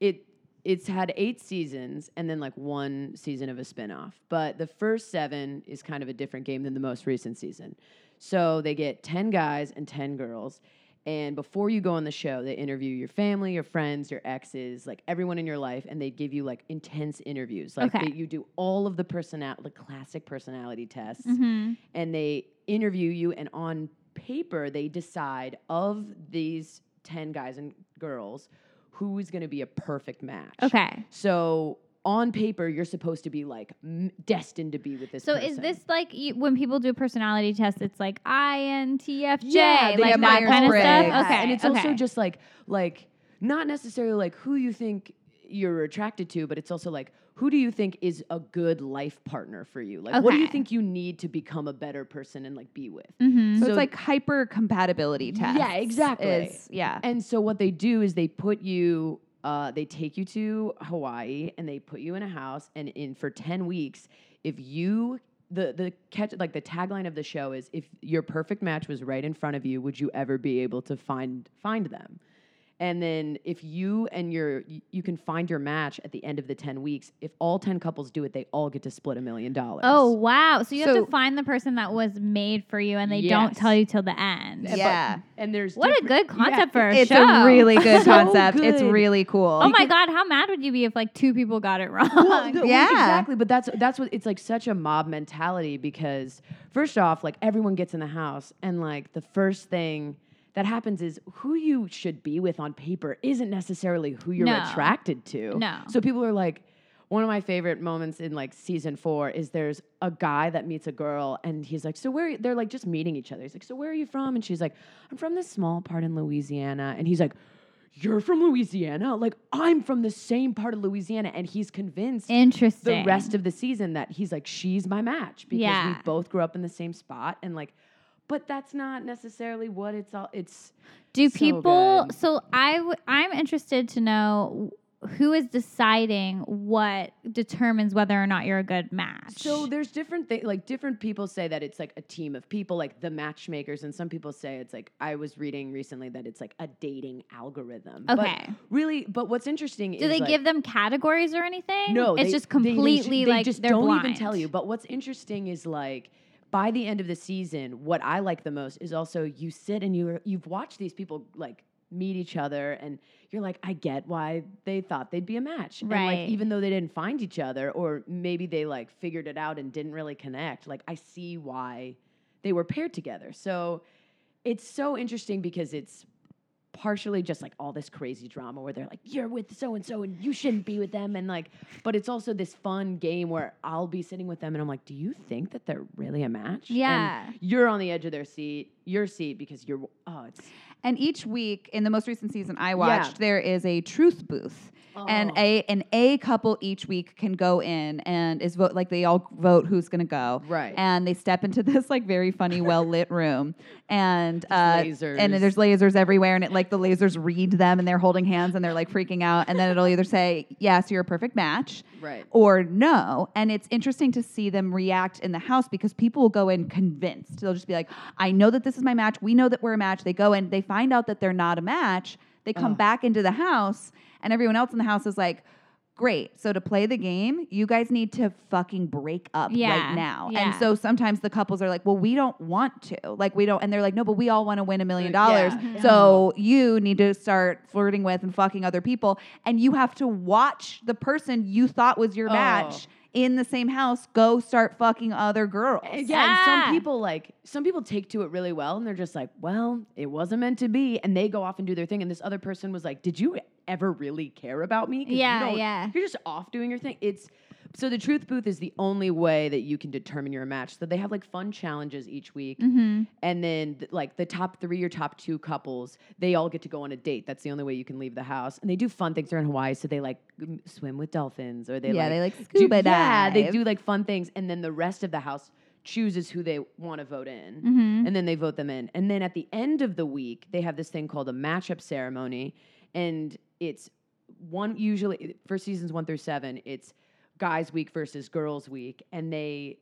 Speaker 5: it it's had eight seasons and then like one season of a spin-off. But the first seven is kind of a different game than the most recent season. So they get 10 guys and 10 girls. And before you go on the show, they interview your family, your friends, your exes, like everyone in your life, and they give you like intense interviews. Like
Speaker 2: Okay.
Speaker 5: they, you do all of the personal, the classic personality tests
Speaker 2: hmm
Speaker 5: and they interview you and on paper they decide of these 10 guys and girls who is going to be a perfect match
Speaker 2: Okay.
Speaker 5: so on paper you're supposed to be like m- destined to be with this
Speaker 2: So is this like you, when people do a personality test? It's like INTFJ,
Speaker 5: Yeah,
Speaker 2: like that kind of stuff. Okay,
Speaker 5: and it's
Speaker 2: okay.
Speaker 5: also just like like not necessarily like who you think you're attracted to but it's also like who do you think is a good life partner for you like what do you think you need to become a better person and like be with
Speaker 2: Mm-hmm.
Speaker 1: So,
Speaker 5: So-
Speaker 1: it's like hyper compatibility test.
Speaker 5: Yeah, exactly.
Speaker 1: yeah.
Speaker 5: And so what they do is they put you, uh, they take you to Hawaii and they put you in a house, and in for ten weeks, if you the the catch like the tagline of the show is if your perfect match was right in front of you, would you ever be able to find find them? And then if you and your you can find your match at the end of the 10 weeks, if all 10 couples do it, they all get to split a million dollars.
Speaker 2: Oh wow! So you have to find the person that was made for you, and they don't tell you till the end.
Speaker 5: And- but-
Speaker 1: Yeah.
Speaker 5: And there's
Speaker 2: What a
Speaker 5: different-
Speaker 2: good
Speaker 5: yeah,
Speaker 2: concept for a
Speaker 1: It's
Speaker 2: show.
Speaker 1: It's a really good
Speaker 5: So
Speaker 1: concept. It's really cool.
Speaker 2: Oh my god! How mad would you be if like two people got it wrong?
Speaker 5: Well, th- well,
Speaker 1: Yeah.
Speaker 5: exactly. But that's that's what it's like such a mob mentality because first off, like everyone gets in the house and like the first thing that happens is who you should be with on paper isn't necessarily who you're
Speaker 2: No.
Speaker 5: attracted to.
Speaker 2: No.
Speaker 5: So people are like one of my favorite moments in like season four is there's a guy that meets a girl and he's like, so where they're like just meeting each other. He's like, so where are you from? And she's like, I'm from this small part in Louisiana. And he's like, you're from Louisiana? Like, I'm from the same part of Louisiana. And he's convinced
Speaker 2: Interesting.
Speaker 5: the rest of the season that he's like, she's my match because
Speaker 2: Yeah.
Speaker 5: we both grew up in the same spot. And like, but that's not necessarily what it's all, it's,
Speaker 2: Do
Speaker 5: so
Speaker 2: people?
Speaker 5: good.
Speaker 2: So I w- I'm interested to know who is deciding what determines whether or not you're a good match.
Speaker 5: So there's different things. Like different people say that it's like a team of people, like the matchmakers, and some people say it's like I was reading recently that it's like a dating algorithm. But
Speaker 2: Okay.
Speaker 5: really, but what's interesting is do
Speaker 2: they
Speaker 5: like,
Speaker 2: give them categories or anything?
Speaker 5: No,
Speaker 2: it's
Speaker 5: they-
Speaker 2: just
Speaker 5: they- they
Speaker 2: completely
Speaker 5: they
Speaker 2: like
Speaker 5: just don't
Speaker 2: blind.
Speaker 5: even tell you. But what's interesting is like by the end of the season, what I like the most is also you sit and you you've watched these people like meet each other and you're like I get why they thought they'd be a match. And
Speaker 2: Right.
Speaker 5: like even though they didn't find each other or maybe they like figured it out and didn't really connect, like I see why they were paired together. So it's so interesting because it's partially just like all this crazy drama where they're like you're with so and so and you shouldn't be with them and like but it's also this fun game where I'll be sitting with them and I'm like do you think that they're really a match And
Speaker 2: Yeah.
Speaker 5: you're on the edge of their seat your seat because you're oh it's
Speaker 1: And each week in the most recent season I watched, there is a truth booth. And
Speaker 5: Oh.
Speaker 1: a an A couple each week can go in and is vote like they all vote who's gonna go.
Speaker 5: Right.
Speaker 1: And they step into this like very funny, well lit room. And uh and there's lasers everywhere and it like the lasers read them and they're holding hands and they're like freaking out. And then it'll either say, Yes, you're a perfect match
Speaker 5: right
Speaker 1: or no. And it's interesting to see them react in the house because people will go in convinced. They'll just be like, I know that this is my match. We know that we're a match. They go in, they find out that they're not a match. They come back into the house, and everyone else in the house is like, Great. So to play the game, you guys need to fucking break up
Speaker 2: Yeah,
Speaker 1: right now.
Speaker 2: yeah.
Speaker 1: And so sometimes the couples are like, Well, we don't want to. Like, we don't. And they're like, No, but we all want to win a million dollars. Mm-hmm. So you need to start flirting with and fucking other people. And you have to watch the person you thought was your
Speaker 5: Oh.
Speaker 1: match in the same house go start fucking other girls.
Speaker 5: Yeah, and some ah. people like some people take to it really well and they're just like, well, it wasn't meant to be, and they go off and do their thing. And this other person was like, did you ever really care about me?
Speaker 2: Yeah,
Speaker 5: don't-
Speaker 2: yeah.
Speaker 5: You're just off doing your thing. It's so the truth booth is the only way that you can determine you're a match. So they have like fun challenges each week,
Speaker 2: Mm-hmm.
Speaker 5: and then th- like the top three or top two couples, they all get to go on a date. That's the only way you can leave the house. And they do fun things. They're in Hawaii, so they like swim with dolphins, or they
Speaker 1: Yeah,
Speaker 5: like
Speaker 1: they, like,
Speaker 5: do-
Speaker 1: scuba
Speaker 5: Yeah, they do like fun things, and then the rest of the house chooses who they want to vote in,
Speaker 2: Mm-hmm.
Speaker 5: and then they vote them in. And then at the end of the week, they have this thing called a matchup ceremony, and it's one usually for seasons one through seven. It's guys week versus girls week, and they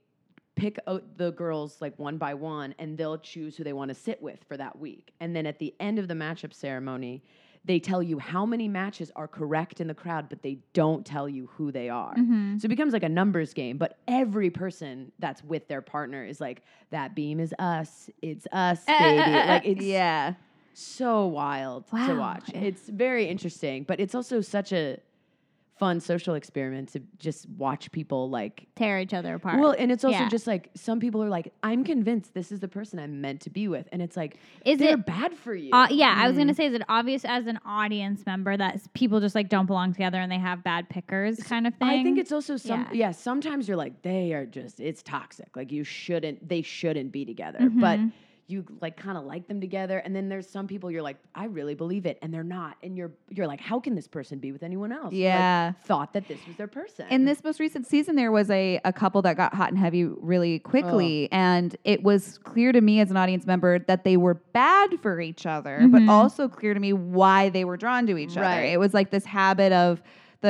Speaker 5: pick out the girls like one by one, and they'll choose who they want to sit with for that week. And then at the end of the matchup ceremony. They tell you how many matches are correct in the crowd, but they don't tell you who they are.
Speaker 2: Mm-hmm.
Speaker 5: So it becomes like a numbers game, but every person that's with their partner is like, that beam is us. It's us, uh, uh, baby. Uh, like it's
Speaker 1: yeah.
Speaker 5: so wild to watch. It's very interesting, but it's also such a fun social experiment to just watch people like
Speaker 2: Tear each other apart.
Speaker 5: well, and it's also
Speaker 2: Yeah.
Speaker 5: just like some people are like, I'm convinced this is the person I'm meant to be with. And it's like,
Speaker 2: Is
Speaker 5: they're
Speaker 2: it-
Speaker 5: bad for you.
Speaker 2: Uh, yeah, I was gonna
Speaker 5: Mm.
Speaker 2: say, is it obvious as an audience member that people just like don't belong together and they have bad pickers, kind of thing?
Speaker 5: I think it's also some
Speaker 2: Yeah.
Speaker 5: yeah. Sometimes you're like they are just it's toxic. Like you shouldn't they shouldn't be together. But
Speaker 2: Mhm.
Speaker 5: You like kind of like them together. And then there's some people you're like I really believe it, and they're not. And you're you're like how can this person be with anyone else? Like,
Speaker 1: Yeah.
Speaker 5: thought that this was their person.
Speaker 1: In this most recent season, there was a, a couple that got hot and heavy really quickly. And it was clear to me as an audience member that they were bad for each other, but
Speaker 2: Mhm.
Speaker 1: also clear to me why they were drawn to each other. It was like this habit of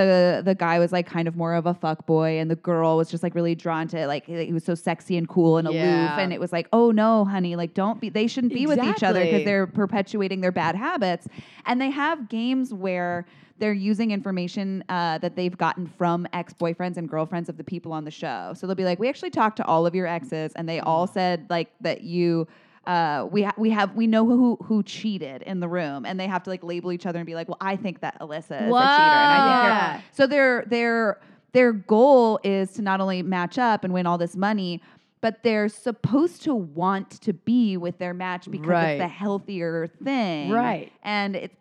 Speaker 1: the the guy was like kind of more of a fuck boy and the girl was just like really drawn to like he was so sexy and cool and aloof
Speaker 5: Yeah.
Speaker 1: and it was like oh no honey like don't be they shouldn't be with each other because they're perpetuating their bad habits and they have games where they're using information uh, that they've gotten from ex-boyfriends and girlfriends of the people on the show. So they'll be like we actually talked to all of your exes and they all said like that you uh, we ha- we have we know who who cheated in the room, and they have to like label each other and be like, well, I think that Alyssa is a cheater, and I think
Speaker 5: Whoa.
Speaker 1: so their their their goal is to not only match up and win all this money, but they're supposed to want to be with their match because
Speaker 5: Right.
Speaker 1: it's the healthier thing,
Speaker 5: Right.
Speaker 1: And it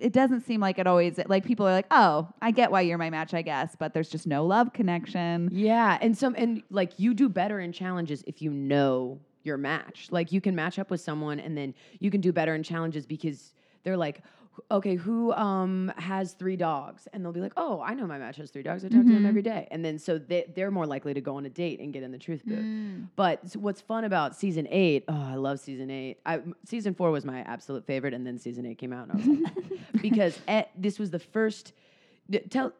Speaker 1: it doesn't seem like it always like people are like, oh, I get why you're my match, I guess, but there's just no love connection.
Speaker 5: Yeah, and some and like you do better in challenges if you know your match. Like you can match up with someone and then you can do better in challenges because they're like, okay, who um has three dogs? And they'll be like, oh, I know my match has three dogs. I talk to them every day. And then so they, they're more likely to go on a date and get in the truth booth.
Speaker 2: Mm.
Speaker 5: But s- what's fun about season eight? Oh, I love season eight. I, season four was my absolute favorite, and then season eight came out, and I was like, because eh, this was the first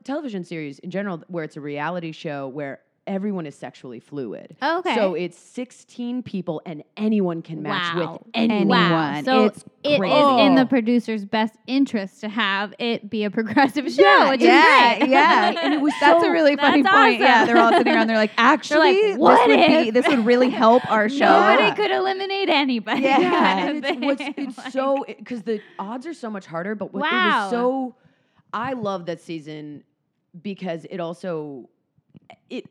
Speaker 5: television series in general where it's a reality show where everyone is sexually fluid.
Speaker 2: Oh, Okay.
Speaker 5: So it's 16 people, and anyone can match
Speaker 2: Wow.
Speaker 5: with anyone.
Speaker 2: Wow. So
Speaker 1: It's
Speaker 2: it is in the producer's best interest to have it be a progressive show,
Speaker 5: Yeah,
Speaker 1: yeah, yeah.
Speaker 5: And it was
Speaker 1: That's
Speaker 5: so-
Speaker 1: a really funny point. Yeah, they're all sitting around. They're like, actually,
Speaker 2: "What
Speaker 1: this would be this would really help our show.
Speaker 2: Nobody
Speaker 5: Yeah.
Speaker 2: could eliminate anybody.
Speaker 1: Yeah.
Speaker 5: Yeah,
Speaker 2: kind
Speaker 5: and
Speaker 2: of
Speaker 5: it's, it's
Speaker 2: Like-
Speaker 5: so because the odds are so much harder. But what it
Speaker 2: Wow.
Speaker 5: was so, I love that season because it also, it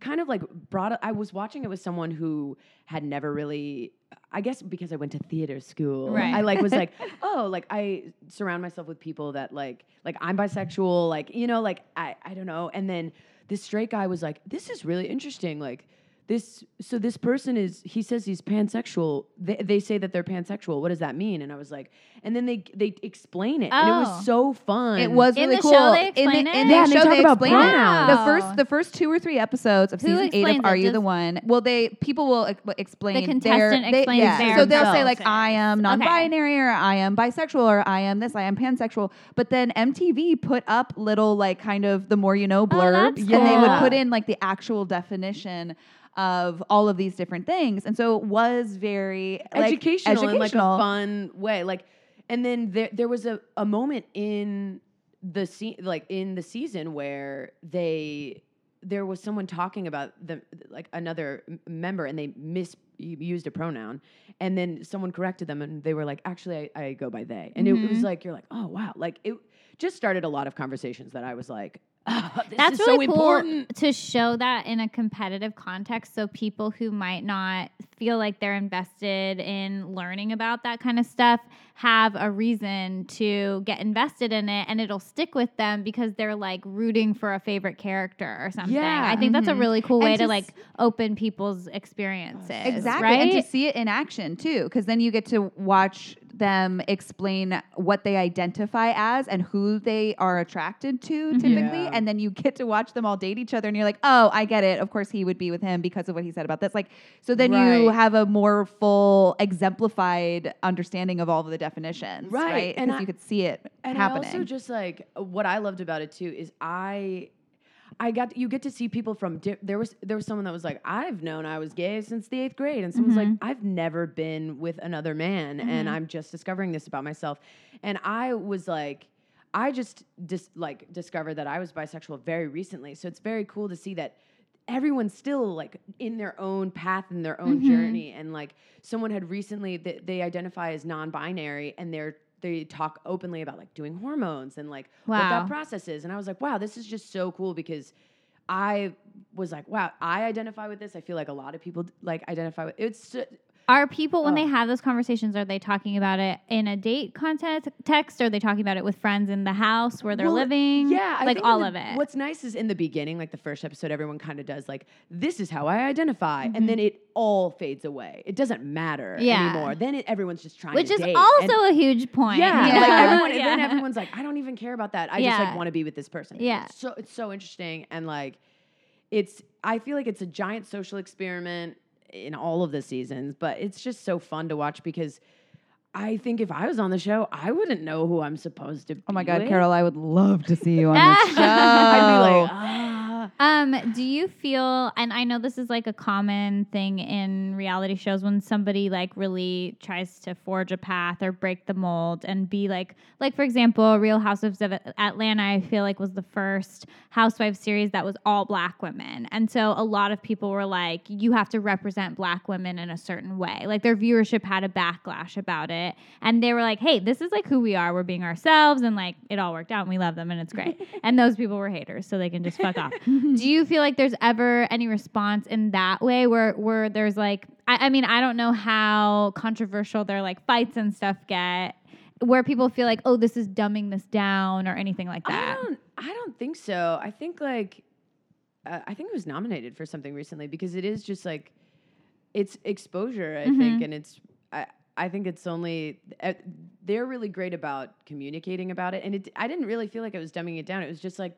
Speaker 5: kind of like brought. I was watching it with someone who had never really. I guess because I went to theater school,
Speaker 2: Right.
Speaker 5: I like was like, oh, like I surround myself with people that like, like I'm bisexual, like you know, like I, I don't know. And then this straight guy was like, this is really interesting, like this so this person is he says he's pansexual they, they say that they're pansexual what does that mean and i was like and then they they explain it and it
Speaker 2: Oh.
Speaker 5: was so fun
Speaker 1: It was
Speaker 2: In
Speaker 1: really
Speaker 2: the
Speaker 1: cool.
Speaker 2: show they
Speaker 1: in the,
Speaker 2: explain
Speaker 1: in
Speaker 2: it?
Speaker 1: the
Speaker 5: Yeah, and they talk
Speaker 1: they
Speaker 5: about
Speaker 1: explain it.
Speaker 2: pronouns.
Speaker 1: The first the first two or three episodes of
Speaker 2: Who
Speaker 1: season eight
Speaker 2: explains
Speaker 1: of
Speaker 2: it?
Speaker 1: Are You the One? Well, they people will ex- explain their-
Speaker 2: contestant
Speaker 1: they-
Speaker 2: explains
Speaker 1: yeah.
Speaker 2: their
Speaker 1: So they'll say like. I am
Speaker 2: Okay.
Speaker 1: non-binary or I am bisexual or I am this I am pansexual. But then MTV put up little like kind of the more you know blurbs,
Speaker 2: Oh, that's
Speaker 1: and they would put in like the actual definition of all of these different things, and so it was very like,
Speaker 5: educational, in like a
Speaker 1: educational.
Speaker 5: fun way like and then there there was a, a moment in the scene like in the season where they there was someone talking about the like another m- member and they misused a pronoun and then someone corrected them and they were like actually i, I go by they and it was
Speaker 2: Mhm.
Speaker 5: like you're like oh wow like it just started a lot of conversations that i was like
Speaker 2: That's really
Speaker 5: so
Speaker 2: cool
Speaker 5: important.
Speaker 2: to show that in a competitive context so people who might not feel like they're invested in learning about that kind of stuff have a reason to get invested in it and it'll stick with them because they're like rooting for a favorite character or something.
Speaker 5: Yeah.
Speaker 2: I think that's a
Speaker 1: Mhm.
Speaker 2: really cool
Speaker 1: And
Speaker 2: way
Speaker 1: to
Speaker 2: to like open people's experiences.
Speaker 1: Exactly.
Speaker 2: Right?
Speaker 1: And to see it in action too, because then you get to watch them explain what they identify as and who they are attracted to typically.
Speaker 5: Yeah.
Speaker 1: And then you get to watch them all date each other and you're like, oh, I get it. Of course he would be with him because of what he said about this. Like, so then you have a more full, exemplified understanding of all of the definitions.
Speaker 5: Right.
Speaker 1: Right.
Speaker 5: And I-
Speaker 1: you could see it
Speaker 5: and
Speaker 1: happening.
Speaker 5: I also just like what I loved about it too is I I got you get to see people from di- there was there was someone that was like I've known I was gay since the 8th grade and someone's like mm-hmm. I've never been with another man and mm-hmm. I'm just discovering this about myself and I was like I just dis- like discovered that I was bisexual very recently so it's very cool to see that everyone's still like in their own path and their own mm-hmm. journey and like someone had recently th- they identify as non-binary and they're they talk openly about like doing hormones and like what
Speaker 2: Wow.
Speaker 5: that process is and i was like wow this is just so cool because i was like wow i identify with this i feel like a lot of people like identify with it's so-
Speaker 2: Are people when
Speaker 5: Oh.
Speaker 2: they have those conversations, are they talking about it in a date context text? Or are they talking about it with friends in the house where they're
Speaker 5: Well,
Speaker 2: living?
Speaker 5: Yeah, I
Speaker 2: like all
Speaker 5: the-
Speaker 2: of it.
Speaker 5: What's nice is in the beginning, like the first episode, everyone kind of does like, "This is how I identify,"
Speaker 2: Mm-hmm.
Speaker 5: and then it all fades away. It doesn't matter
Speaker 2: Yeah.
Speaker 5: anymore. Then it, everyone's just trying
Speaker 2: Which is
Speaker 5: date.
Speaker 2: also
Speaker 5: and,
Speaker 2: a huge point.
Speaker 5: yeah,
Speaker 1: Yeah.
Speaker 5: like everyone. and Then everyone's like, "I don't even care about that. I just like want to be with this person."
Speaker 2: Yeah.
Speaker 5: So it's so interesting and like, it's. I feel like it's a giant social experiment in all of the seasons, but it's just so fun to watch because. I think if I was on the show, I wouldn't know who I'm supposed to.
Speaker 1: oh my God,
Speaker 5: with.
Speaker 1: Carol, I would love to see you on this show.
Speaker 5: I'd be like, ah.
Speaker 2: Um, do you feel and I know this is like a common thing in reality shows when somebody like really tries to forge a path or break the mold and be like like for example, Real Housewives of Atlanta I feel like was the first housewife series that was all black women. And so a lot of people were like you have to represent black women in a certain way. Like their viewership had a backlash about it and they were like, "Hey, this is like who we are. We're being ourselves." And like it all worked out and we love them and it's great. and those people were haters, so they can just fuck off. Do you feel like there's ever any response in that way where where there's like I, I mean, I don't know how controversial their like fights and stuff get where people feel like, "Oh, this is dumbing this down" or anything like that.
Speaker 5: I don't. I don't think so. I think like, uh, I think it was nominated for something recently because it is just like, it's exposure. I think,
Speaker 2: Mhm.
Speaker 5: and it's. I, I think it's only uh, they're really great about communicating about it, and it. I didn't really feel like it was dumbing it down. It was just like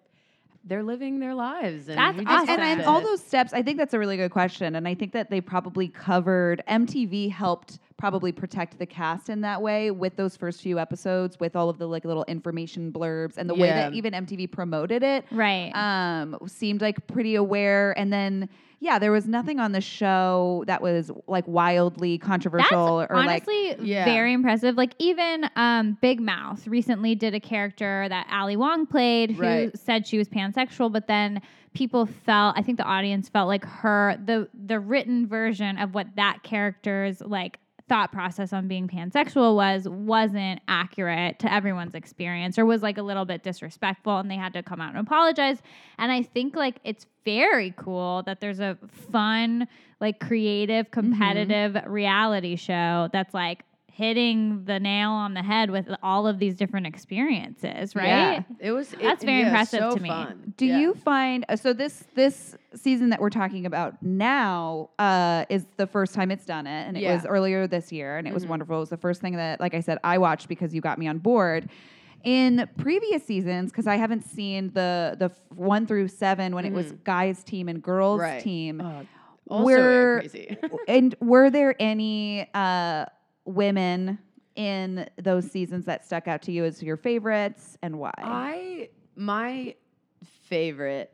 Speaker 5: they're living their lives, and
Speaker 2: That's awesome.
Speaker 1: and, and all those steps, I think that's a really good question. And I think that they probably covered, MTV helped probably protect the cast in that way with those first few episodes, with all of the like little information blurbs and the way that even MTV promoted it.
Speaker 2: Right.
Speaker 1: Um, seemed like pretty aware. And then, yeah, there was nothing on the show that was like wildly controversial
Speaker 2: That's
Speaker 1: or like.
Speaker 2: honestly
Speaker 5: Yeah.
Speaker 2: very impressive. Like even um, Big Mouth recently did a character that Ali Wong played, who
Speaker 5: Right.
Speaker 2: said she was pansexual, but then people felt, I think the audience felt like her the the written version of what that character's like thought process on being pansexual was wasn't accurate to everyone's experience or was like a little bit disrespectful and they had to come out and apologize. And i think like it's very cool that there's a fun like creative mm-hmm. competitive reality show that's like hitting the nail on the head with all of these different experiences right
Speaker 5: Yeah, it was. it-
Speaker 2: That's very
Speaker 5: yeah,
Speaker 2: impressive
Speaker 5: so
Speaker 2: to me.
Speaker 5: fun.
Speaker 1: Do
Speaker 5: Yeah.
Speaker 1: you find uh, so this this season that we're talking about now uh, is the first time it's done it, and it
Speaker 5: Yeah.
Speaker 1: was earlier this year, and it was
Speaker 5: Mhm.
Speaker 1: wonderful. It was the first thing that, like I said, I watched because you got me on board. In previous seasons, because I haven't seen the the one through seven when it was guys team and girls
Speaker 5: Right.
Speaker 1: team,
Speaker 5: Oh, also
Speaker 1: We're-
Speaker 5: crazy.
Speaker 1: and were there any uh, women in those seasons that stuck out to you as your favorites, and why?
Speaker 5: I my favorite,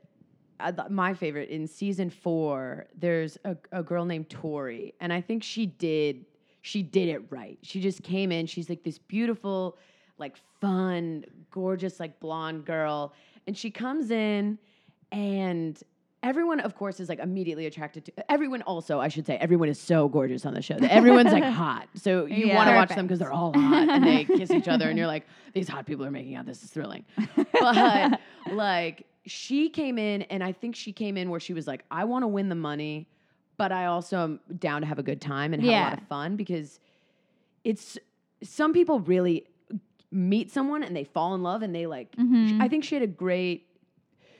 Speaker 5: uh, my favorite in season four. There's a, a girl named Tori, and I think she did she did it right. She just came in. She's like this beautiful, like fun, gorgeous, like blonde girl, and she comes in, and everyone, of course, is like immediately attracted to. Everyone also, I should say, everyone is so gorgeous on the show. that Everyone's like hot, so you
Speaker 1: Yeah.
Speaker 5: want to watch them because they're all hot and they kiss each other, and you're like, these hot people are making out. This is thrilling. But like, she came in, and I think she came in where she was like, I want to win the money, but I also am down to have a good time and have a lot of fun because it's some people really meet someone and they fall in love and they like.
Speaker 2: Mhm.
Speaker 5: I think she had a great.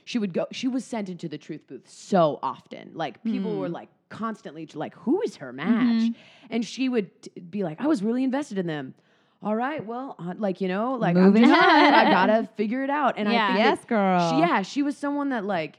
Speaker 5: She would go. She was sent into the truth booth so often. Like people were
Speaker 1: Mm.
Speaker 5: like constantly like, "Who is her match?"
Speaker 2: Mhm.
Speaker 5: And she would be like, "I was really invested in them." All right, well, uh, like you know, like
Speaker 1: Moving
Speaker 5: I'm. I gotta figure it out. And I
Speaker 2: Yeah.
Speaker 5: think
Speaker 1: yes, girl.
Speaker 5: she, yeah, she was someone that like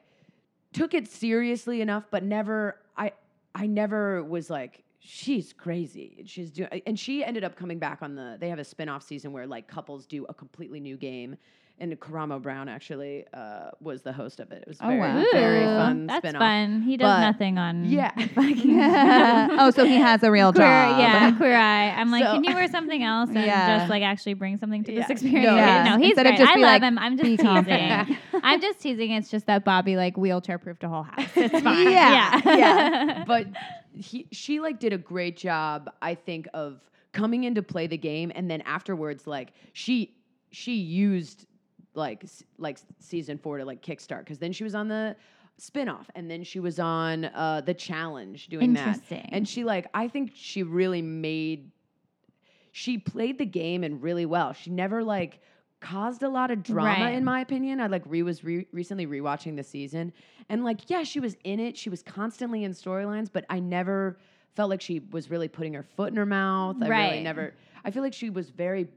Speaker 5: took it seriously enough, but never. I I never was like she's crazy. She's doing, and she ended up coming back on the. They have a spin-off season where like couples do a completely new game. And Karamo Brown actually uh, was the host of it. It was
Speaker 1: Oh,
Speaker 5: very,
Speaker 1: wow.
Speaker 5: very
Speaker 2: Ooh,
Speaker 5: fun
Speaker 2: That's
Speaker 5: spin-off.
Speaker 2: fun. He does
Speaker 5: But-
Speaker 2: nothing on
Speaker 5: Yeah.
Speaker 1: oh, so he has a real
Speaker 2: queer,
Speaker 1: job.
Speaker 2: yeah, queer eye. I'm like,
Speaker 5: So-
Speaker 2: can you wear something else and
Speaker 1: Yeah.
Speaker 2: just like actually bring something to
Speaker 5: Yeah.
Speaker 2: this experience?
Speaker 5: No,
Speaker 1: yeah.
Speaker 2: No, he's
Speaker 1: Instead
Speaker 2: great.
Speaker 1: just
Speaker 2: I love
Speaker 1: like,
Speaker 2: him. I'm just teasing. I'm just teasing. It's just that Bobby like wheelchair proofed a whole house. It's fine.
Speaker 1: Yeah,
Speaker 2: yeah.
Speaker 1: yeah.
Speaker 5: but he, she like did a great job i think of coming in to play the game and then afterwards like she she used like like season four to like kickstart because then she was on the spin-off and then she was on uh the challenge doing that. And she like i think she really made she played the game and really well. She never like caused a lot of drama
Speaker 2: Right.
Speaker 5: in my opinion. I like re was re- recently rewatching the season and like yeah she was in it. She was constantly in storylines but i never felt like she was really putting her foot in her mouth. I really never i feel like she was very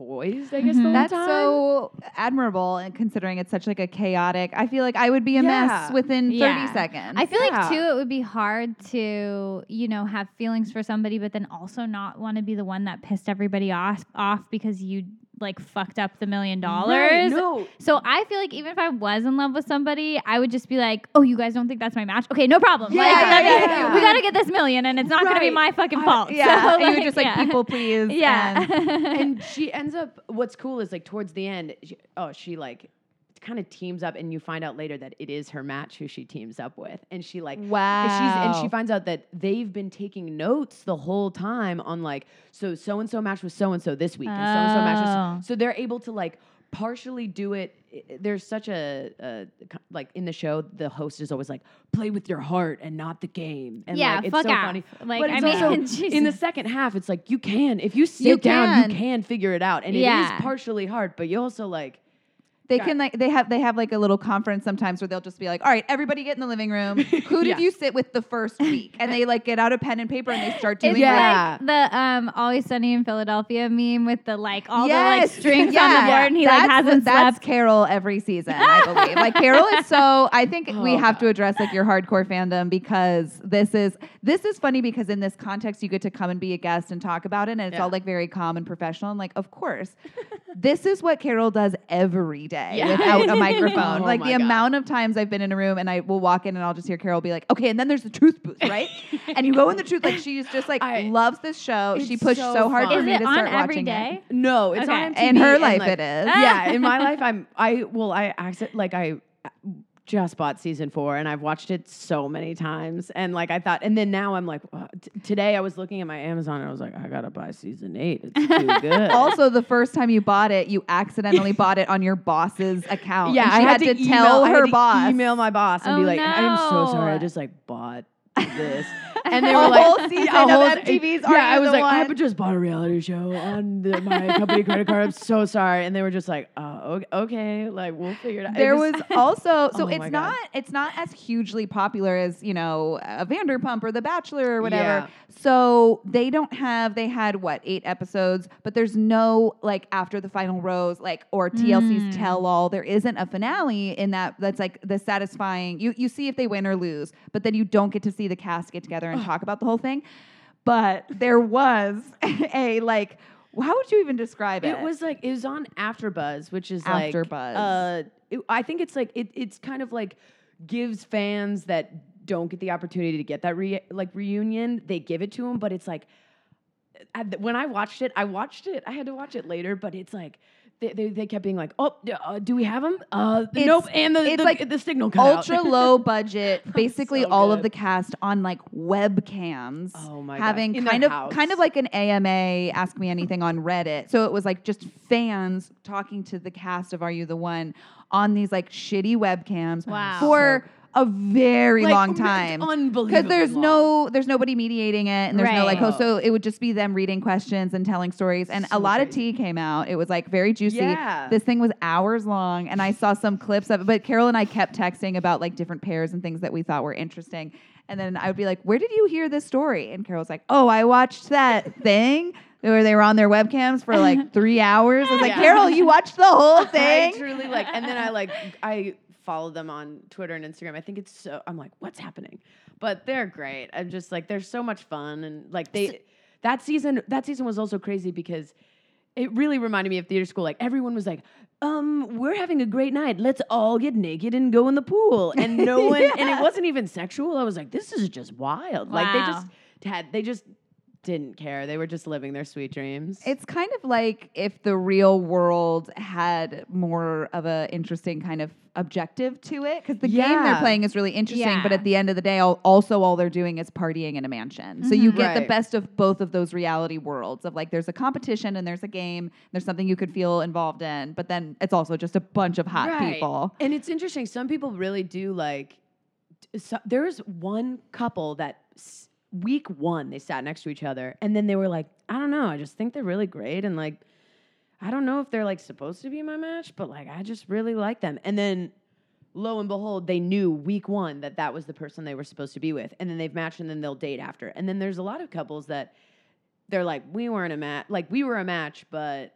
Speaker 5: poised i guess
Speaker 2: Mhm.
Speaker 5: the whole
Speaker 1: That's
Speaker 5: time.
Speaker 1: so admirable, and considering it's such like a chaotic. I feel like I would be a mess
Speaker 5: Yeah.
Speaker 1: within thirty seconds.
Speaker 2: I feel
Speaker 5: Yeah.
Speaker 2: like too, it would be hard to, you know, have feelings for somebody, but then also not want to be the one that pissed everybody off off because you like fucked up the million dollars.
Speaker 5: Right, no
Speaker 2: So I feel like even if I was in love with somebody, I would just be like, "Oh, you guys don't think that's my match? Okay, no problem.
Speaker 5: Yeah,
Speaker 2: like,
Speaker 5: yeah, yeah, yeah.
Speaker 2: we gotta get this million, and it's not gonna be my fucking
Speaker 5: I-
Speaker 2: fault."
Speaker 1: yeah,
Speaker 2: So,
Speaker 1: and you would just like
Speaker 2: yeah.
Speaker 1: people please.
Speaker 2: Yeah.
Speaker 1: and-
Speaker 5: and she ends up what's cool is like towards the end she, oh she like kind of teams up and you find out later that it is her match who she teams up with and she like
Speaker 1: wow.
Speaker 5: and she's and she finds out that they've been taking notes the whole time on like so so and so match with so and so this week and oh. so and so match
Speaker 2: Oh.
Speaker 5: with so they're able to like partially do it there's such a, a like in the show the host is always like play with your heart and not the game and
Speaker 2: Yeah,
Speaker 5: like, it's so
Speaker 2: off.
Speaker 5: funny
Speaker 2: Like,
Speaker 5: but
Speaker 2: I mean,
Speaker 5: also in the second half it's like you can if you sit
Speaker 1: You
Speaker 5: down
Speaker 1: can.
Speaker 5: you can figure it out and it
Speaker 2: Yeah.
Speaker 5: is partially hard but you also like
Speaker 1: They
Speaker 5: Got
Speaker 1: can like they have they have like a little conference sometimes where they'll just be like, all right, everybody get in the living room. Who did
Speaker 5: Yeah.
Speaker 1: you sit with the first week? And they like get out a pen and paper and they start doing
Speaker 2: It's
Speaker 1: like,
Speaker 5: Yeah.
Speaker 2: like the um Always Sunny in Philadelphia meme with the like all the like strings on the board and he like hasn't
Speaker 1: That's
Speaker 2: slept.
Speaker 1: Carol every season, I believe. like Carol is so. I think we
Speaker 5: Oh,
Speaker 1: have to address like your hardcore fandom because this is this is funny because in this context you get to come and be a guest and talk about it and it's
Speaker 5: Yeah.
Speaker 1: all like very calm and professional and like of course this is what Carol does every day
Speaker 5: Yeah.
Speaker 1: without a microphone.
Speaker 5: Oh
Speaker 1: like the
Speaker 5: God.
Speaker 1: amount of times I've been in a room and I will walk in and I'll just hear Carol be like, "Okay," and then there's the truth booth, right? and you go in the truth like she's just like
Speaker 5: I-
Speaker 1: loves this show. She pushed
Speaker 5: so
Speaker 1: so, hard
Speaker 5: fun.
Speaker 1: for
Speaker 2: Is
Speaker 1: me
Speaker 2: it
Speaker 1: to
Speaker 2: on
Speaker 1: start
Speaker 2: every
Speaker 1: watching
Speaker 2: day?
Speaker 1: it.
Speaker 5: No, it's
Speaker 2: Okay.
Speaker 5: on
Speaker 1: In her life,
Speaker 5: like-
Speaker 1: it is.
Speaker 5: yeah, in my life, I'm I well, I accident like I just bought season four and I've watched it so many times and like I thought and then now I'm like t- today I was looking at my Amazon and I was like I gotta buy season eight it's too good
Speaker 1: also, the first time you bought it, you accidentally bought it on your boss's account.
Speaker 5: yeah
Speaker 1: and she
Speaker 5: I
Speaker 1: had, to,
Speaker 5: email,
Speaker 1: tell
Speaker 5: had
Speaker 1: her
Speaker 5: to
Speaker 1: boss.
Speaker 5: email my boss and
Speaker 2: Oh,
Speaker 5: be like I am so sorry I just like bought this and they were like
Speaker 1: whole season
Speaker 5: a
Speaker 1: of
Speaker 5: whole-
Speaker 1: MTV's Are
Speaker 5: yeah I was like I just bought a reality show on the, my company credit card I'm so sorry and they were just like oh okay, like we'll figure it out It
Speaker 1: There was also so
Speaker 5: Oh
Speaker 1: it's not it's not as hugely popular as you know a Vanderpump or The Bachelor or whatever.
Speaker 5: Yeah.
Speaker 1: So they don't have they had what eight episodes, but there's no like after the final rose like or TLC's
Speaker 2: Mm.
Speaker 1: tell all. There isn't a finale in that that's like the satisfying. You you see if they win or lose, but then you don't get to see the cast get together and talk about the whole thing. But there was a like. How would you even describe it?
Speaker 5: It was like it was on AfterBuzz, which is like
Speaker 1: AfterBuzz.
Speaker 5: Uh, it- I think it's like it, it's kind of like gives fans that don't get the opportunity to get that re- like reunion, they give it to them, but it's like when I watched it, I watched it. I had to watch it later, but it's like. They, they, they kept being like, oh, uh, do we have them? Uh, nope. And the,
Speaker 1: it's
Speaker 5: the,
Speaker 1: like
Speaker 5: the signal cut out.
Speaker 1: ultra low budget basically
Speaker 5: So
Speaker 1: all of the cast on like webcams
Speaker 5: Oh my God.
Speaker 1: having
Speaker 5: In
Speaker 1: kind of
Speaker 5: house.
Speaker 1: kind of like an AMA ask me anything on Reddit so it was like just fans talking to the cast of Are You the One on these like shitty webcams
Speaker 2: Wow.
Speaker 1: for a very
Speaker 5: Like,
Speaker 1: long time.
Speaker 5: Unbelievably
Speaker 1: because there's
Speaker 5: long.
Speaker 1: no there's nobody mediating it and there's no like oh,
Speaker 2: Right.
Speaker 1: host so it would just be them reading questions and telling stories. And a
Speaker 5: So
Speaker 1: lot of tea came out. It was like very juicy.
Speaker 5: Yeah.
Speaker 1: this thing was hours long and i saw some clips of it. But carol and i kept texting about like different pairs and things that we thought were interesting. And then i would be like where did you hear this story? And carol's like oh i watched that thing where they were on their webcams for like three hours. I was like
Speaker 5: Yeah.
Speaker 1: carol you watched the whole
Speaker 5: I
Speaker 1: thing?
Speaker 5: truly like, and then I like, I follow them on Twitter and Instagram. I think it's so. I'm like, what's happening? But they're great. I'm just like, they're so much fun, and like they, that season, that season was also crazy because it really reminded me of theater school. Like everyone was like, um, we're having a great night. Let's all get naked and go in the pool, and no one, and it wasn't even sexual. I was like, this is just wild. Like they just had, they just didn't care. They were just living their sweet dreams.
Speaker 1: It's kind of like if the real world had more of a interesting kind of objective to it because the game they're playing is really interesting but at the end of the day al- also all they're doing is partying in a mansion so you
Speaker 2: Mhm.
Speaker 1: get the best of both of those reality worlds of like there's a competition and there's a game there's something you could feel involved in but then it's also just a bunch of hot
Speaker 5: Right.
Speaker 1: people
Speaker 5: And it's interesting. Some people really do like. So, there was one couple that s- week one they sat next to each other, and then they were like, "I don't know. I just think they're really great, and like, I don't know if they're like supposed to be my match, but like, I just really like them." And then, lo and behold, they knew week one that that was the person they were supposed to be with, and then they've matched, and then they'll date after. And then there's a lot of couples that they're like, "We weren't a match. Like, we were a match, but."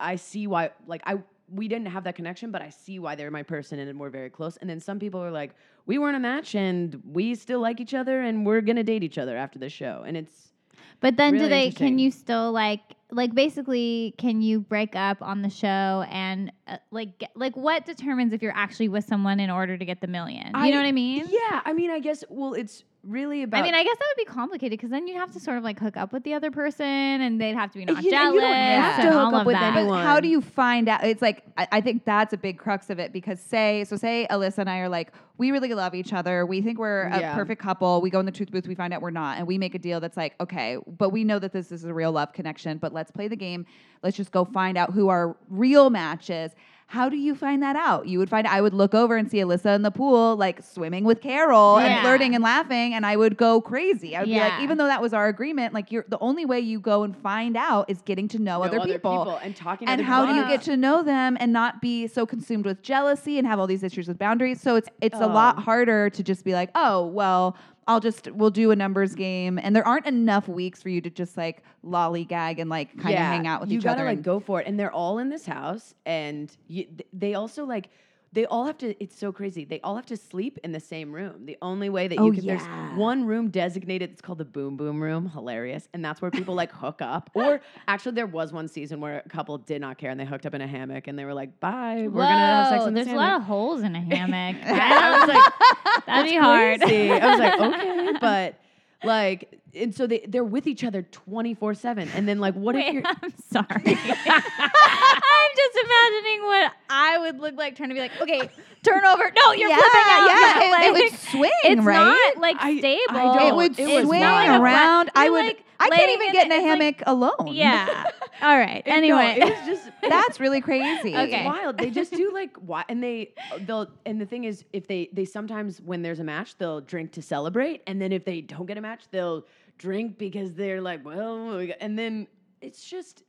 Speaker 5: I see why like I we didn't have that connection, but I see why they're my person and we're very close. And then some people are like, we weren't a match and we still like each other and we're gonna date each other after the show. And it's
Speaker 2: But then do they can you still like like basically can you break up on the show and uh, like get, like what determines if you're actually with someone in order to get the million? You
Speaker 5: I-
Speaker 2: know what I mean?
Speaker 5: yeah, I mean I guess well it's really about
Speaker 2: I mean, I guess that would be complicated because then you'd have to sort of like hook up with the other person, and they'd have to be not
Speaker 5: You- you don't
Speaker 2: jealous.
Speaker 5: have
Speaker 1: to
Speaker 5: hook up with
Speaker 2: that.
Speaker 1: But
Speaker 5: anyone.
Speaker 1: how do you find out? It's like I, I think that's a big crux of it because say so say Alyssa and I are like we really love each other. We think we're a
Speaker 5: Yeah.
Speaker 1: perfect couple. We go in the truth booth. We find out we're not, and we make a deal that's like okay, but we know that this is a real love connection. But let's play the game. Let's just go find out who our real match is. How do you find that out? You would find I would look over and see Alyssa in the pool, like swimming with Carol and flirting and laughing, and I would go crazy. I would be like, even though that was our agreement, like you're the only way you go and find out is getting to know,
Speaker 5: Know
Speaker 1: other, people.
Speaker 5: and talking to
Speaker 1: And
Speaker 5: other
Speaker 1: how do you get to know them and not be so consumed with jealousy and have all these issues with boundaries? So it's it's a lot
Speaker 5: Oh.
Speaker 1: harder to just be like, oh well, I'll just we'll do a numbers game, and there aren't enough weeks for you to just like lollygag and like kind of hang out with
Speaker 5: you
Speaker 1: each
Speaker 5: gotta
Speaker 1: other.
Speaker 5: like
Speaker 1: and-
Speaker 5: go for it, and they're all in this house, and you, th- they also like they all have to. It's so crazy. They all have to sleep in the same room. The only way that you
Speaker 1: Oh,
Speaker 5: can
Speaker 1: yeah.
Speaker 5: there's one room designated. It's called the Boom Boom Room. Hilarious, and that's where people like hook up. Or actually, there was one season where a couple did not care and they hooked up in a hammock, and they were like, "Bye, we're gonna have sex
Speaker 2: Whoa,
Speaker 5: in
Speaker 2: There's a lot of holes in a hammock.
Speaker 5: I was like,
Speaker 2: That'd be hard.
Speaker 5: I was like, okay, but like, and so they they're with each other twenty four seven, and then like, what if you're
Speaker 2: I'm sorry. I'm just imagining what I would look like trying to be like, okay, turn over. No, you're
Speaker 1: yeah,
Speaker 2: flipping out.
Speaker 1: yeah,
Speaker 2: No,
Speaker 1: it, it would swing,
Speaker 2: It's
Speaker 1: right?
Speaker 2: not like
Speaker 5: I- I
Speaker 2: stable.
Speaker 5: don't.
Speaker 1: it would
Speaker 5: It
Speaker 1: swing
Speaker 5: not like
Speaker 1: around. I would.
Speaker 2: like,
Speaker 1: I can't even
Speaker 2: in
Speaker 1: get in a
Speaker 2: it's like-
Speaker 1: hammock alone.
Speaker 2: Yeah. All right.
Speaker 5: It- no,
Speaker 2: Anyway.
Speaker 5: it was just
Speaker 1: that's really crazy.
Speaker 2: Okay.
Speaker 5: It's wild. They just do like why, and they they'll and the thing is, if they they sometimes when there's a match, they'll drink to celebrate, and then if they don't get a match, they'll drink because they're like, well, and then it's just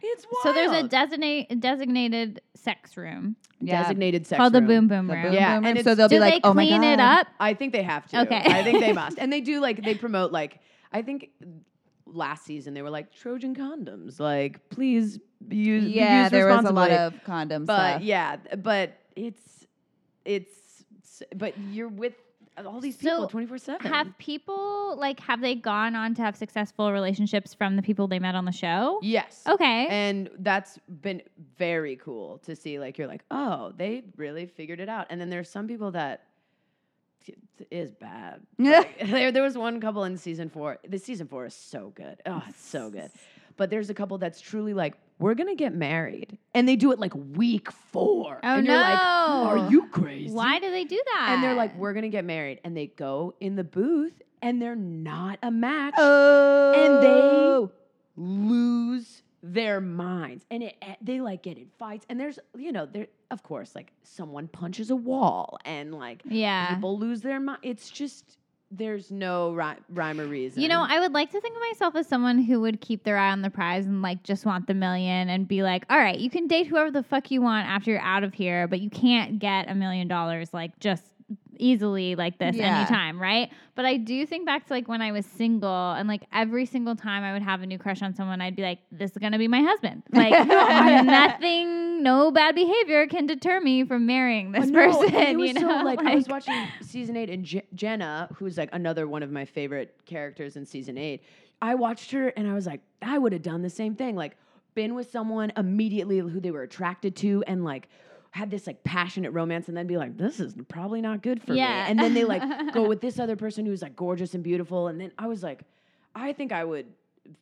Speaker 5: it's wild.
Speaker 2: so there's a designate, designated sex room
Speaker 1: Yeah.
Speaker 5: designated sex room.
Speaker 2: called the boom boom
Speaker 1: The
Speaker 2: room.
Speaker 1: boom
Speaker 5: Yeah,
Speaker 1: boom
Speaker 5: and
Speaker 1: room. So they'll
Speaker 2: Do
Speaker 1: be like,
Speaker 2: they
Speaker 1: "Oh my God.
Speaker 2: clean it up?
Speaker 5: I think they have to.
Speaker 2: Okay.
Speaker 5: I think they must. And they do like they promote like I think last season they were like Trojan condoms. Like please use
Speaker 1: Yeah,
Speaker 5: used
Speaker 1: there was a lot of condom
Speaker 5: But
Speaker 1: stuff.
Speaker 5: yeah, but it's it's but you're with Uh, all these people
Speaker 2: So,
Speaker 5: 24/7.
Speaker 2: Have people like have they gone on to have successful relationships from the people they met on the show?
Speaker 5: Yes.
Speaker 2: Okay.
Speaker 5: And that's been very cool to see. Like, you're like, oh, they really figured it out. And then there's some people that is bad.
Speaker 1: Yeah.
Speaker 5: Like, there, there was one couple in season four. The season four is so good. Oh, it's so good. But there's a couple that's truly like, we're gonna get married, and they do it like week four.
Speaker 2: Oh,
Speaker 5: and you're like,
Speaker 2: no.
Speaker 5: are you crazy?
Speaker 2: Why do they do that?
Speaker 5: And they're like, we're gonna get married, and they go in the booth, and they're not a match
Speaker 1: Oh.
Speaker 5: And they lose their minds and it, eh, they like get in fights and there's you know there of course like someone punches a wall and like
Speaker 2: yeah.
Speaker 5: people lose their mind it's just there's no ri- rhyme or reason.
Speaker 2: You know, I would like to think of myself as someone who would keep their eye on the prize and like just want the million and be like, all right, you can date whoever the fuck you want after you're out of here, but you can't get a million dollars like just easily like this
Speaker 1: Yeah.
Speaker 2: anytime, right? But I do think back to like when I was single and like every single time I would have a new crush on someone, I'd be like, this is gonna be my husband. Like nothing, no bad behavior can deter me from marrying this
Speaker 5: Oh,
Speaker 2: person.
Speaker 5: and it was
Speaker 2: you know,
Speaker 5: so like, I was watching season eight and Je- Jenna, who's like another one of my favorite characters in season eight. I watched her and I was like, I would have done the same thing. Like, been with someone immediately who they were attracted to and like had this like passionate romance and then be like, this is probably not good for
Speaker 2: Yeah.
Speaker 5: me. And then they like go with this other person who's like gorgeous and beautiful. And then I was like, I think I would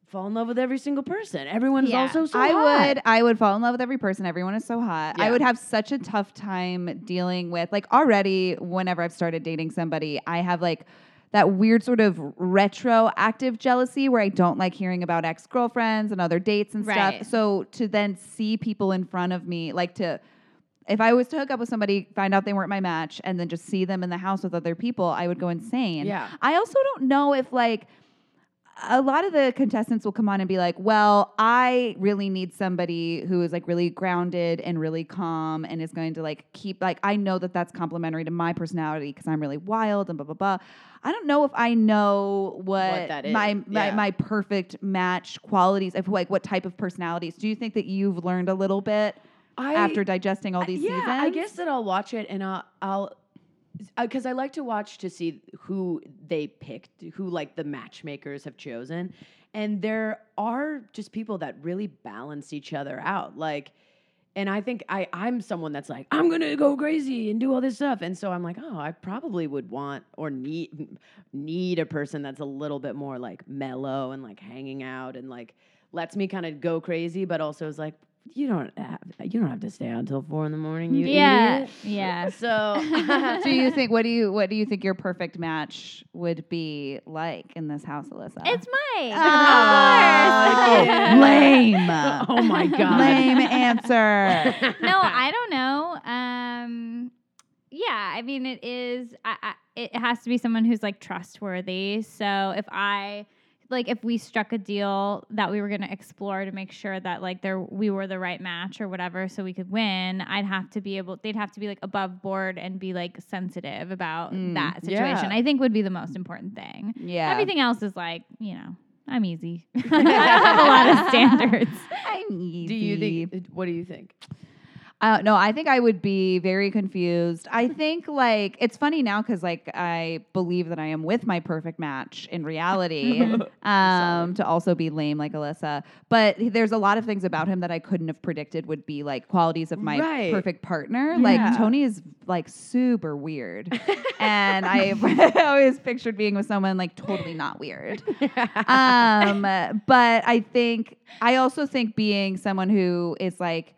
Speaker 5: fall in love with every single person. Everyone's
Speaker 2: Yeah.
Speaker 5: also so
Speaker 1: I
Speaker 5: hot.
Speaker 1: would I would fall in love with every person. Everyone is so hot. I would have such a tough time dealing with like already whenever I've started dating somebody, I have like that weird sort of retroactive jealousy where I don't like hearing about ex-girlfriends and other dates and
Speaker 2: Right.
Speaker 1: stuff. So to then see people in front of me like to if I was to hook up with somebody, find out they weren't my match, and then just see them in the house with other people, I would go insane.
Speaker 5: Yeah.
Speaker 1: I also don't know if like a lot of the contestants will come on and be like, "Well, I really need somebody who is like really grounded and really calm and is going to like keep like I know that that's complementary to my personality because I'm really wild and blah blah blah." I don't know if I know what,
Speaker 5: that
Speaker 1: my my,
Speaker 5: yeah.
Speaker 1: my perfect match qualities of like what type of personalities. Do you think that you've learned a little bit
Speaker 5: I,
Speaker 1: after digesting all these
Speaker 5: yeah,
Speaker 1: seasons?
Speaker 5: I guess that I'll watch it and I'll, I'll uh, because I like to watch to see who they picked, who like the matchmakers have chosen, and there are just people that really balance each other out. Like, and I think I I'm someone that's like I'm gonna go crazy and do all this stuff, and so I'm like, oh, I probably would want or need need a person that's a little bit more like mellow and like hanging out and like lets me kind of go crazy, but also is like you don't have you don't have to stay out until four in the morning. You
Speaker 2: yeah,
Speaker 5: idiot."
Speaker 2: yeah.
Speaker 5: So,
Speaker 1: Do you think what do you what do you think your perfect match would be like in this house, Alyssa?
Speaker 2: It's Mike.
Speaker 1: Ah,
Speaker 2: of course.
Speaker 1: lame.
Speaker 5: Oh my god.
Speaker 1: Lame answer.
Speaker 2: no, I don't know. Um, yeah, I mean, it is. I, I, it has to be someone who's like trustworthy. So if I like, if we struck a deal that we were going to explore to make sure that like there we were the right match or whatever, so we could win, I'd have to be able. They'd have to be like above board and be like sensitive about
Speaker 1: Mm,
Speaker 2: that situation.
Speaker 5: yeah.
Speaker 2: I think would be the most important thing.
Speaker 1: Yeah.
Speaker 2: Everything else is like you know. I'm easy. I don't have a lot of standards.
Speaker 1: I'm easy.
Speaker 5: do you think? What do you think?
Speaker 1: Uh, no, I think I would be very confused. I think like it's funny now because like I believe that I am with my perfect match in reality. um, to also be lame like Alyssa, but there's a lot of things about him that I couldn't have predicted would be like qualities of my
Speaker 5: Right.
Speaker 1: perfect partner.
Speaker 5: Yeah.
Speaker 1: Like Tony is like super weird, and I always pictured being with someone like totally not weird um, but I think I also think being someone who is like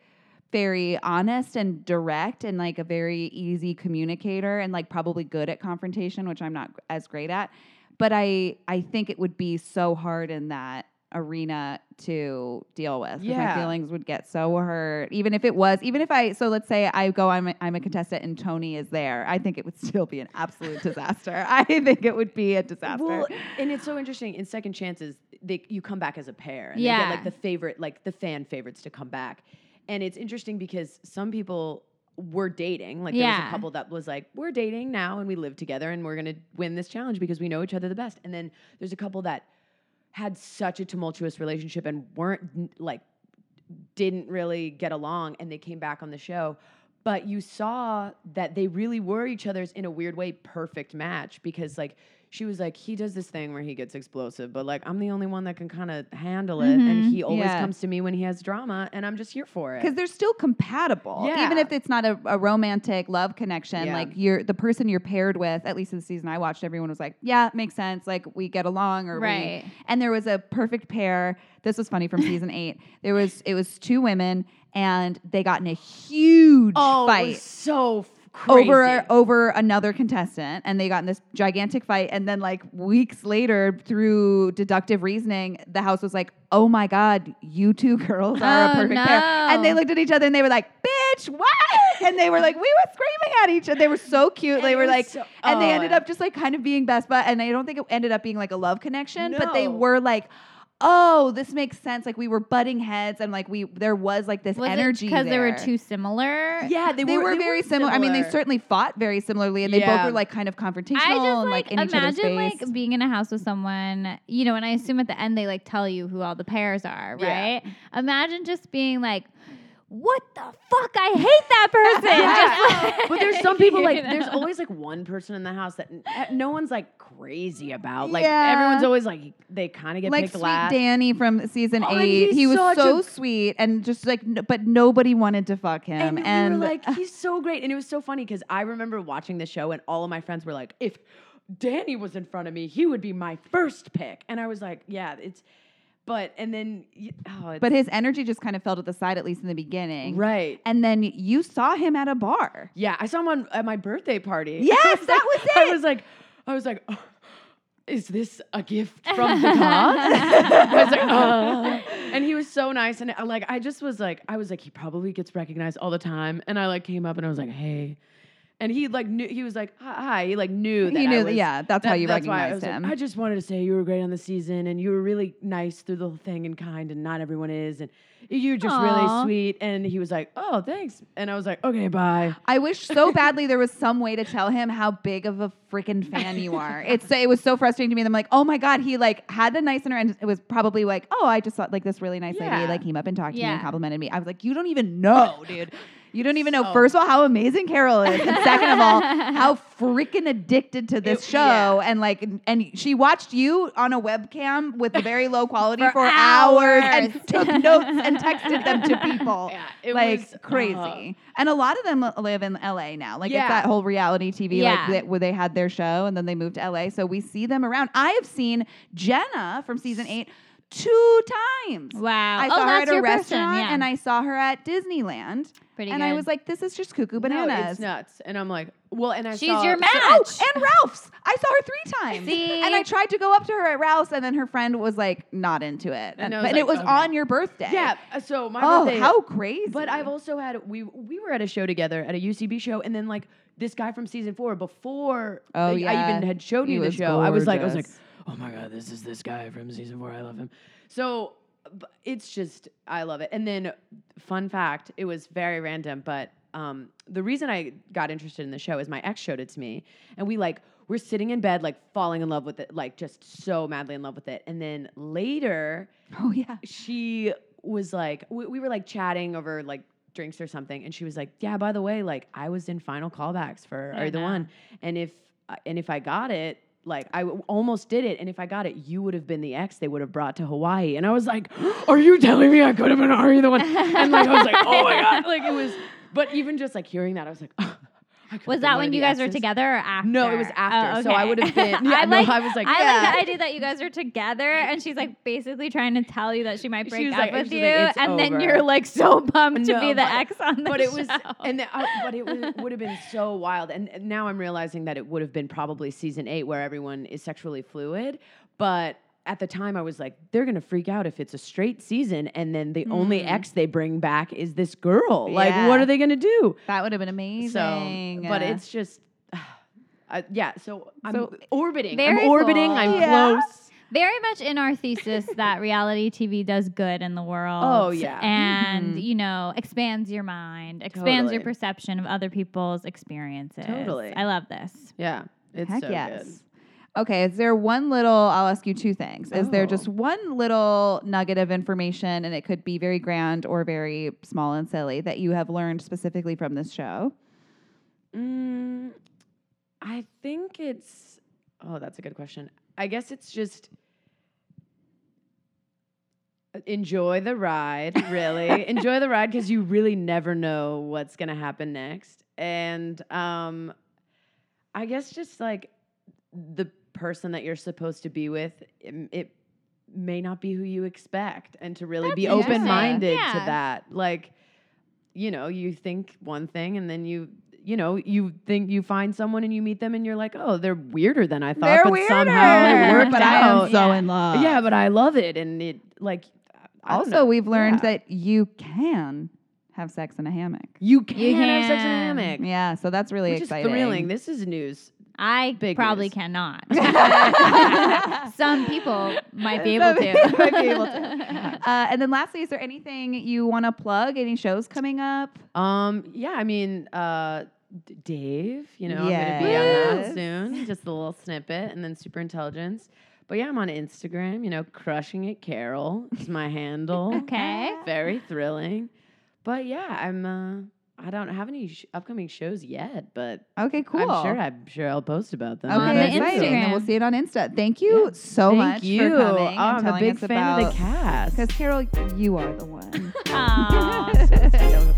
Speaker 1: very honest and direct and like a very easy communicator and like probably good at confrontation, which I'm not as great at. But I I think it would be so hard in that arena to deal with. 'cause My feelings would get so hurt. Even if it was, even if I so let's say I go, I'm a, I'm a contestant and Tony is there, I think it would still be an absolute disaster. I think it would be a disaster.
Speaker 5: Well, and it's so interesting. In second chances, they you come back as a pair, and they
Speaker 2: Yeah.
Speaker 5: get like the favorite, like the fan favorites to come back. And it's interesting because some people were dating. Like there was a couple that was like, we're dating now, and we live together, and we're gonna win this challenge because we know each other the best. And then there's a couple that had such a tumultuous relationship and weren't like didn't really get along and they came back on the show but you saw that they really were each other's in a weird way perfect match because like she was like he does this thing where he gets explosive but like i'm the only one that can kind of handle it and
Speaker 2: Mhm.
Speaker 5: he always
Speaker 1: Yeah.
Speaker 5: comes to me when he has drama and i'm just here for it
Speaker 1: because they're still compatible even if it's not a, a romantic love connection
Speaker 5: Yeah.
Speaker 1: like you're the person you're paired with at least in the season i watched everyone was like yeah makes sense like we get along or we-"
Speaker 2: Right.
Speaker 1: and there was a perfect pair this was funny from season eight there was it was two women and they got in a huge
Speaker 5: oh it
Speaker 1: fight
Speaker 5: was so crazy.
Speaker 1: over over another contestant and they got in this gigantic fight and then like weeks later through deductive reasoning the house was like oh my god you two girls are a
Speaker 2: Oh,
Speaker 1: perfect pair. And they looked at each other and they were like bitch what? And they were like we were screaming at each other they were so cute.
Speaker 5: And
Speaker 1: they were like
Speaker 5: so-
Speaker 1: and they
Speaker 5: oh.
Speaker 1: ended up just like kind of being best bud and i don't think it ended up being like a love connection but they were like oh this makes sense like we were butting heads and like we there was like this
Speaker 2: Was
Speaker 1: energy
Speaker 2: because they were too similar?
Speaker 5: yeah they,
Speaker 1: They, were, very similar. I mean, they certainly fought very similarly, and they both were like kind of confrontational
Speaker 2: I just
Speaker 1: and
Speaker 2: like,
Speaker 1: like in each other's
Speaker 2: imagine
Speaker 1: face.
Speaker 2: like being in a house with someone, you know, and I assume at the end they like tell you who all the pairs are,
Speaker 5: Yeah.
Speaker 2: right? Imagine just being like, "What the fuck? I hate that person." Just,
Speaker 5: but there's some people like there's always like one person in the house that n- uh, no one's like crazy about. Like
Speaker 1: Yeah.
Speaker 5: everyone's always like they kind of get
Speaker 1: like
Speaker 5: picked
Speaker 1: sweet
Speaker 5: last.
Speaker 1: Danny from season
Speaker 5: Oh, and
Speaker 1: eight,
Speaker 5: he's
Speaker 1: he was
Speaker 5: such
Speaker 1: so
Speaker 5: a-
Speaker 1: sweet and just like, n- but nobody wanted to fuck him.
Speaker 5: and,
Speaker 1: And,
Speaker 5: we were like, he's so great. And it was so funny because I remember watching the show and all of my friends were like, if Danny was in front of me, he would be my first pick. And I was like, yeah, it's, but, and then, oh,
Speaker 1: but his energy just kind of fell to the side, at least in the beginning.
Speaker 5: right.
Speaker 1: And then you saw him at a bar.
Speaker 5: Yeah, I saw him on, at my birthday party.
Speaker 1: Yes, that was it.
Speaker 5: I was like, I was like, "Oh, is this a gift from the gods? I was like, "Uh." and he was so nice, and uh, like, I just was like, I was like, he probably gets recognized all the time, and I like came up and I was like, hey, and he like knew, he was like, hi, he like knew that
Speaker 1: He
Speaker 5: I
Speaker 1: knew that-
Speaker 5: was-
Speaker 1: yeah, that's how
Speaker 5: that-
Speaker 1: you
Speaker 5: why I
Speaker 1: recognized
Speaker 5: like,
Speaker 1: him.
Speaker 5: I just wanted to say you were great on the season, and you were really nice through the whole thing and kind, and not everyone is, and you're just
Speaker 2: Aw.
Speaker 5: really sweet. And he was like, oh, thanks, and I was like, okay, bye.
Speaker 1: I wish so badly there was some way to tell him how big of a freaking fan you are. It's it was so frustrating to me. I'm like, oh my god, he like had a nice inter and it was probably like, oh, I just thought like this really nice
Speaker 5: Yeah.
Speaker 1: lady like came up and talked to me and complimented me. I was like, you don't even know, dude. You don't even know.
Speaker 5: So-
Speaker 1: First of all, how amazing Carol is, and second of all, how freaking addicted to this
Speaker 5: It-
Speaker 1: show.
Speaker 5: yeah.
Speaker 1: And like, and she watched you on a webcam with very low quality
Speaker 2: For
Speaker 1: for, hours. and took notes and texted them to people
Speaker 5: Yeah, it
Speaker 1: like
Speaker 5: was, uh,
Speaker 1: crazy. and a lot of them live in LA now. Like
Speaker 5: Yeah.
Speaker 1: it's that whole reality TV
Speaker 2: Yeah.
Speaker 1: like that, where they had their show and then they moved to LA. So we see them around. I have seen Jenna from season eight two times.
Speaker 2: Wow.
Speaker 1: I
Speaker 2: oh,
Speaker 1: saw her
Speaker 2: that's
Speaker 1: at a restaurant
Speaker 2: person. Yeah.
Speaker 1: and I saw her at Disneyland.
Speaker 2: Pretty
Speaker 1: and
Speaker 2: good.
Speaker 1: I was like, this is just cuckoo
Speaker 5: No,
Speaker 1: bananas.
Speaker 5: it's nuts. And I'm like, well, and I
Speaker 2: She's
Speaker 5: saw
Speaker 2: your
Speaker 1: Oh,
Speaker 2: match.
Speaker 1: and Ralph's. I saw her three times.
Speaker 2: See?
Speaker 1: And I tried to go up to her at Ralph's, and then her friend was like, not into it.
Speaker 5: And I
Speaker 1: And,
Speaker 5: was
Speaker 1: but it was
Speaker 5: okay.
Speaker 1: on your birthday.
Speaker 5: Yeah. uh, So my
Speaker 1: Oh,
Speaker 5: birthday.
Speaker 1: how crazy.
Speaker 5: But I've also had we we were at a show together at a UCB show, and then like this guy from season four before
Speaker 1: Oh,
Speaker 5: like, I even had showed
Speaker 1: He
Speaker 5: you the
Speaker 1: was
Speaker 5: show. I was like, I was like,
Speaker 1: gorgeous.
Speaker 5: Oh my god, this is this guy from season four. I love him. So it's just I love it. And then fun fact, it was very random, but um, the reason I got interested in the show is my ex showed it to me, and we like we're sitting in bed like falling in love with it, like just so madly in love with it. And then later
Speaker 1: oh, yeah.
Speaker 5: she was like, we, we were like chatting over like drinks or something, and she was like, "Yeah, by the way, like I was in final callbacks for
Speaker 2: I
Speaker 5: Are You the. One, and if uh, and if I got it." Like I w- almost did it, and if I got it, you would have been the ex they would have brought to Hawaii. And I was like, "Are you telling me I could have been You the One?" And like I was like, "Oh my god!" Like it was, but even just like hearing that, I was like, have
Speaker 2: was that when you guys were together or after?
Speaker 5: No, it was after.
Speaker 2: Oh,
Speaker 5: So I would have been- yeah,
Speaker 2: I
Speaker 5: no,
Speaker 2: like,
Speaker 5: I was like,
Speaker 2: I
Speaker 5: yeah.
Speaker 2: like the idea that you guys are together, and she's like basically trying to tell you that she might break up
Speaker 5: like-
Speaker 2: with you,
Speaker 5: like, "It's
Speaker 2: and then you're like so pumped to be the
Speaker 5: but-
Speaker 2: ex on the
Speaker 5: but it was and the, uh, but it would have been so wild and and now i'm realizing that it would have been probably season eight where everyone is sexually fluid but at the time i was like they're gonna freak out if it's a straight season and then the only
Speaker 1: Hmm.
Speaker 5: ex they bring back is this girl like what are they gonna do
Speaker 1: That would have been amazing.
Speaker 5: so but
Speaker 1: Uh,
Speaker 5: it's just uh, yeah so i'm
Speaker 1: So-
Speaker 5: orbiting i'm orbiting
Speaker 2: cool.
Speaker 5: i'm
Speaker 1: Yeah.
Speaker 5: close
Speaker 2: very much in our thesis that reality TV does good in the world.
Speaker 5: Oh, yeah.
Speaker 2: and
Speaker 1: Mhm.
Speaker 2: you know expands your mind, expands your perception of other people's experiences.
Speaker 5: Totally.
Speaker 2: I love this.
Speaker 5: yeah it's
Speaker 1: Heck
Speaker 5: so
Speaker 1: yes.
Speaker 5: good
Speaker 1: Okay, is there one little, I'll ask you two things. Is there
Speaker 5: Oh.
Speaker 1: just one little nugget of information, and it could be very grand or very small and silly, that you have learned specifically from this show?
Speaker 5: Mm, I think it's. Oh, that's a good question. I guess it's just uh, enjoy the ride. Really enjoy the ride because you really never know what's gonna happen next. And um, I guess just like the person that you're supposed to be with, it, it may not be who you expect, and to really be
Speaker 2: That's interesting.
Speaker 5: open minded
Speaker 2: Yeah.
Speaker 5: to that. Like, you know, you think one thing and then you you know, you think you find someone and you meet them and you're like, oh, they're weirder than I thought,
Speaker 1: They're
Speaker 5: but
Speaker 1: weirder,
Speaker 5: somehow it worked
Speaker 1: but
Speaker 5: out.
Speaker 1: I am so
Speaker 2: Yeah.
Speaker 1: in love.
Speaker 5: yeah, but I love it, and it like
Speaker 1: Also, we've learned
Speaker 5: Yeah.
Speaker 1: that you can have sex in a hammock.
Speaker 5: you can,
Speaker 2: You
Speaker 5: have sex in a hammock,
Speaker 1: Yeah, so that's really
Speaker 5: which
Speaker 1: exciting.
Speaker 5: is thrilling. This is news.
Speaker 2: I
Speaker 5: Big
Speaker 2: probably
Speaker 5: news.
Speaker 2: cannot. Some people might be able
Speaker 1: Some
Speaker 2: to.
Speaker 1: might be able to. Uh, and then lastly, is there anything you want to plug? Any shows coming up?
Speaker 5: Um, yeah, I mean, uh, D- Dave, you know, I'm gonna be on that soon. Just a little snippet, and then Super Intelligence. But yeah, I'm on Instagram. You know, crushing it, Carol is my handle.
Speaker 2: okay.
Speaker 5: Very thrilling. But yeah, I'm. Uh, I don't have any sh- upcoming shows yet, but
Speaker 1: Okay, cool.
Speaker 5: I'm sure I'm sure I'll post about them.
Speaker 1: Okay,
Speaker 2: On the
Speaker 1: exciting. Then we'll see it on Insta. Thank you
Speaker 5: Yeah.
Speaker 1: so
Speaker 5: Thank
Speaker 1: much
Speaker 5: you.
Speaker 1: for coming
Speaker 5: Oh,
Speaker 1: and
Speaker 5: I'm a big
Speaker 1: us
Speaker 5: fan
Speaker 1: about.
Speaker 5: of the cast.
Speaker 1: Because Carol, you are the one.
Speaker 2: Aw.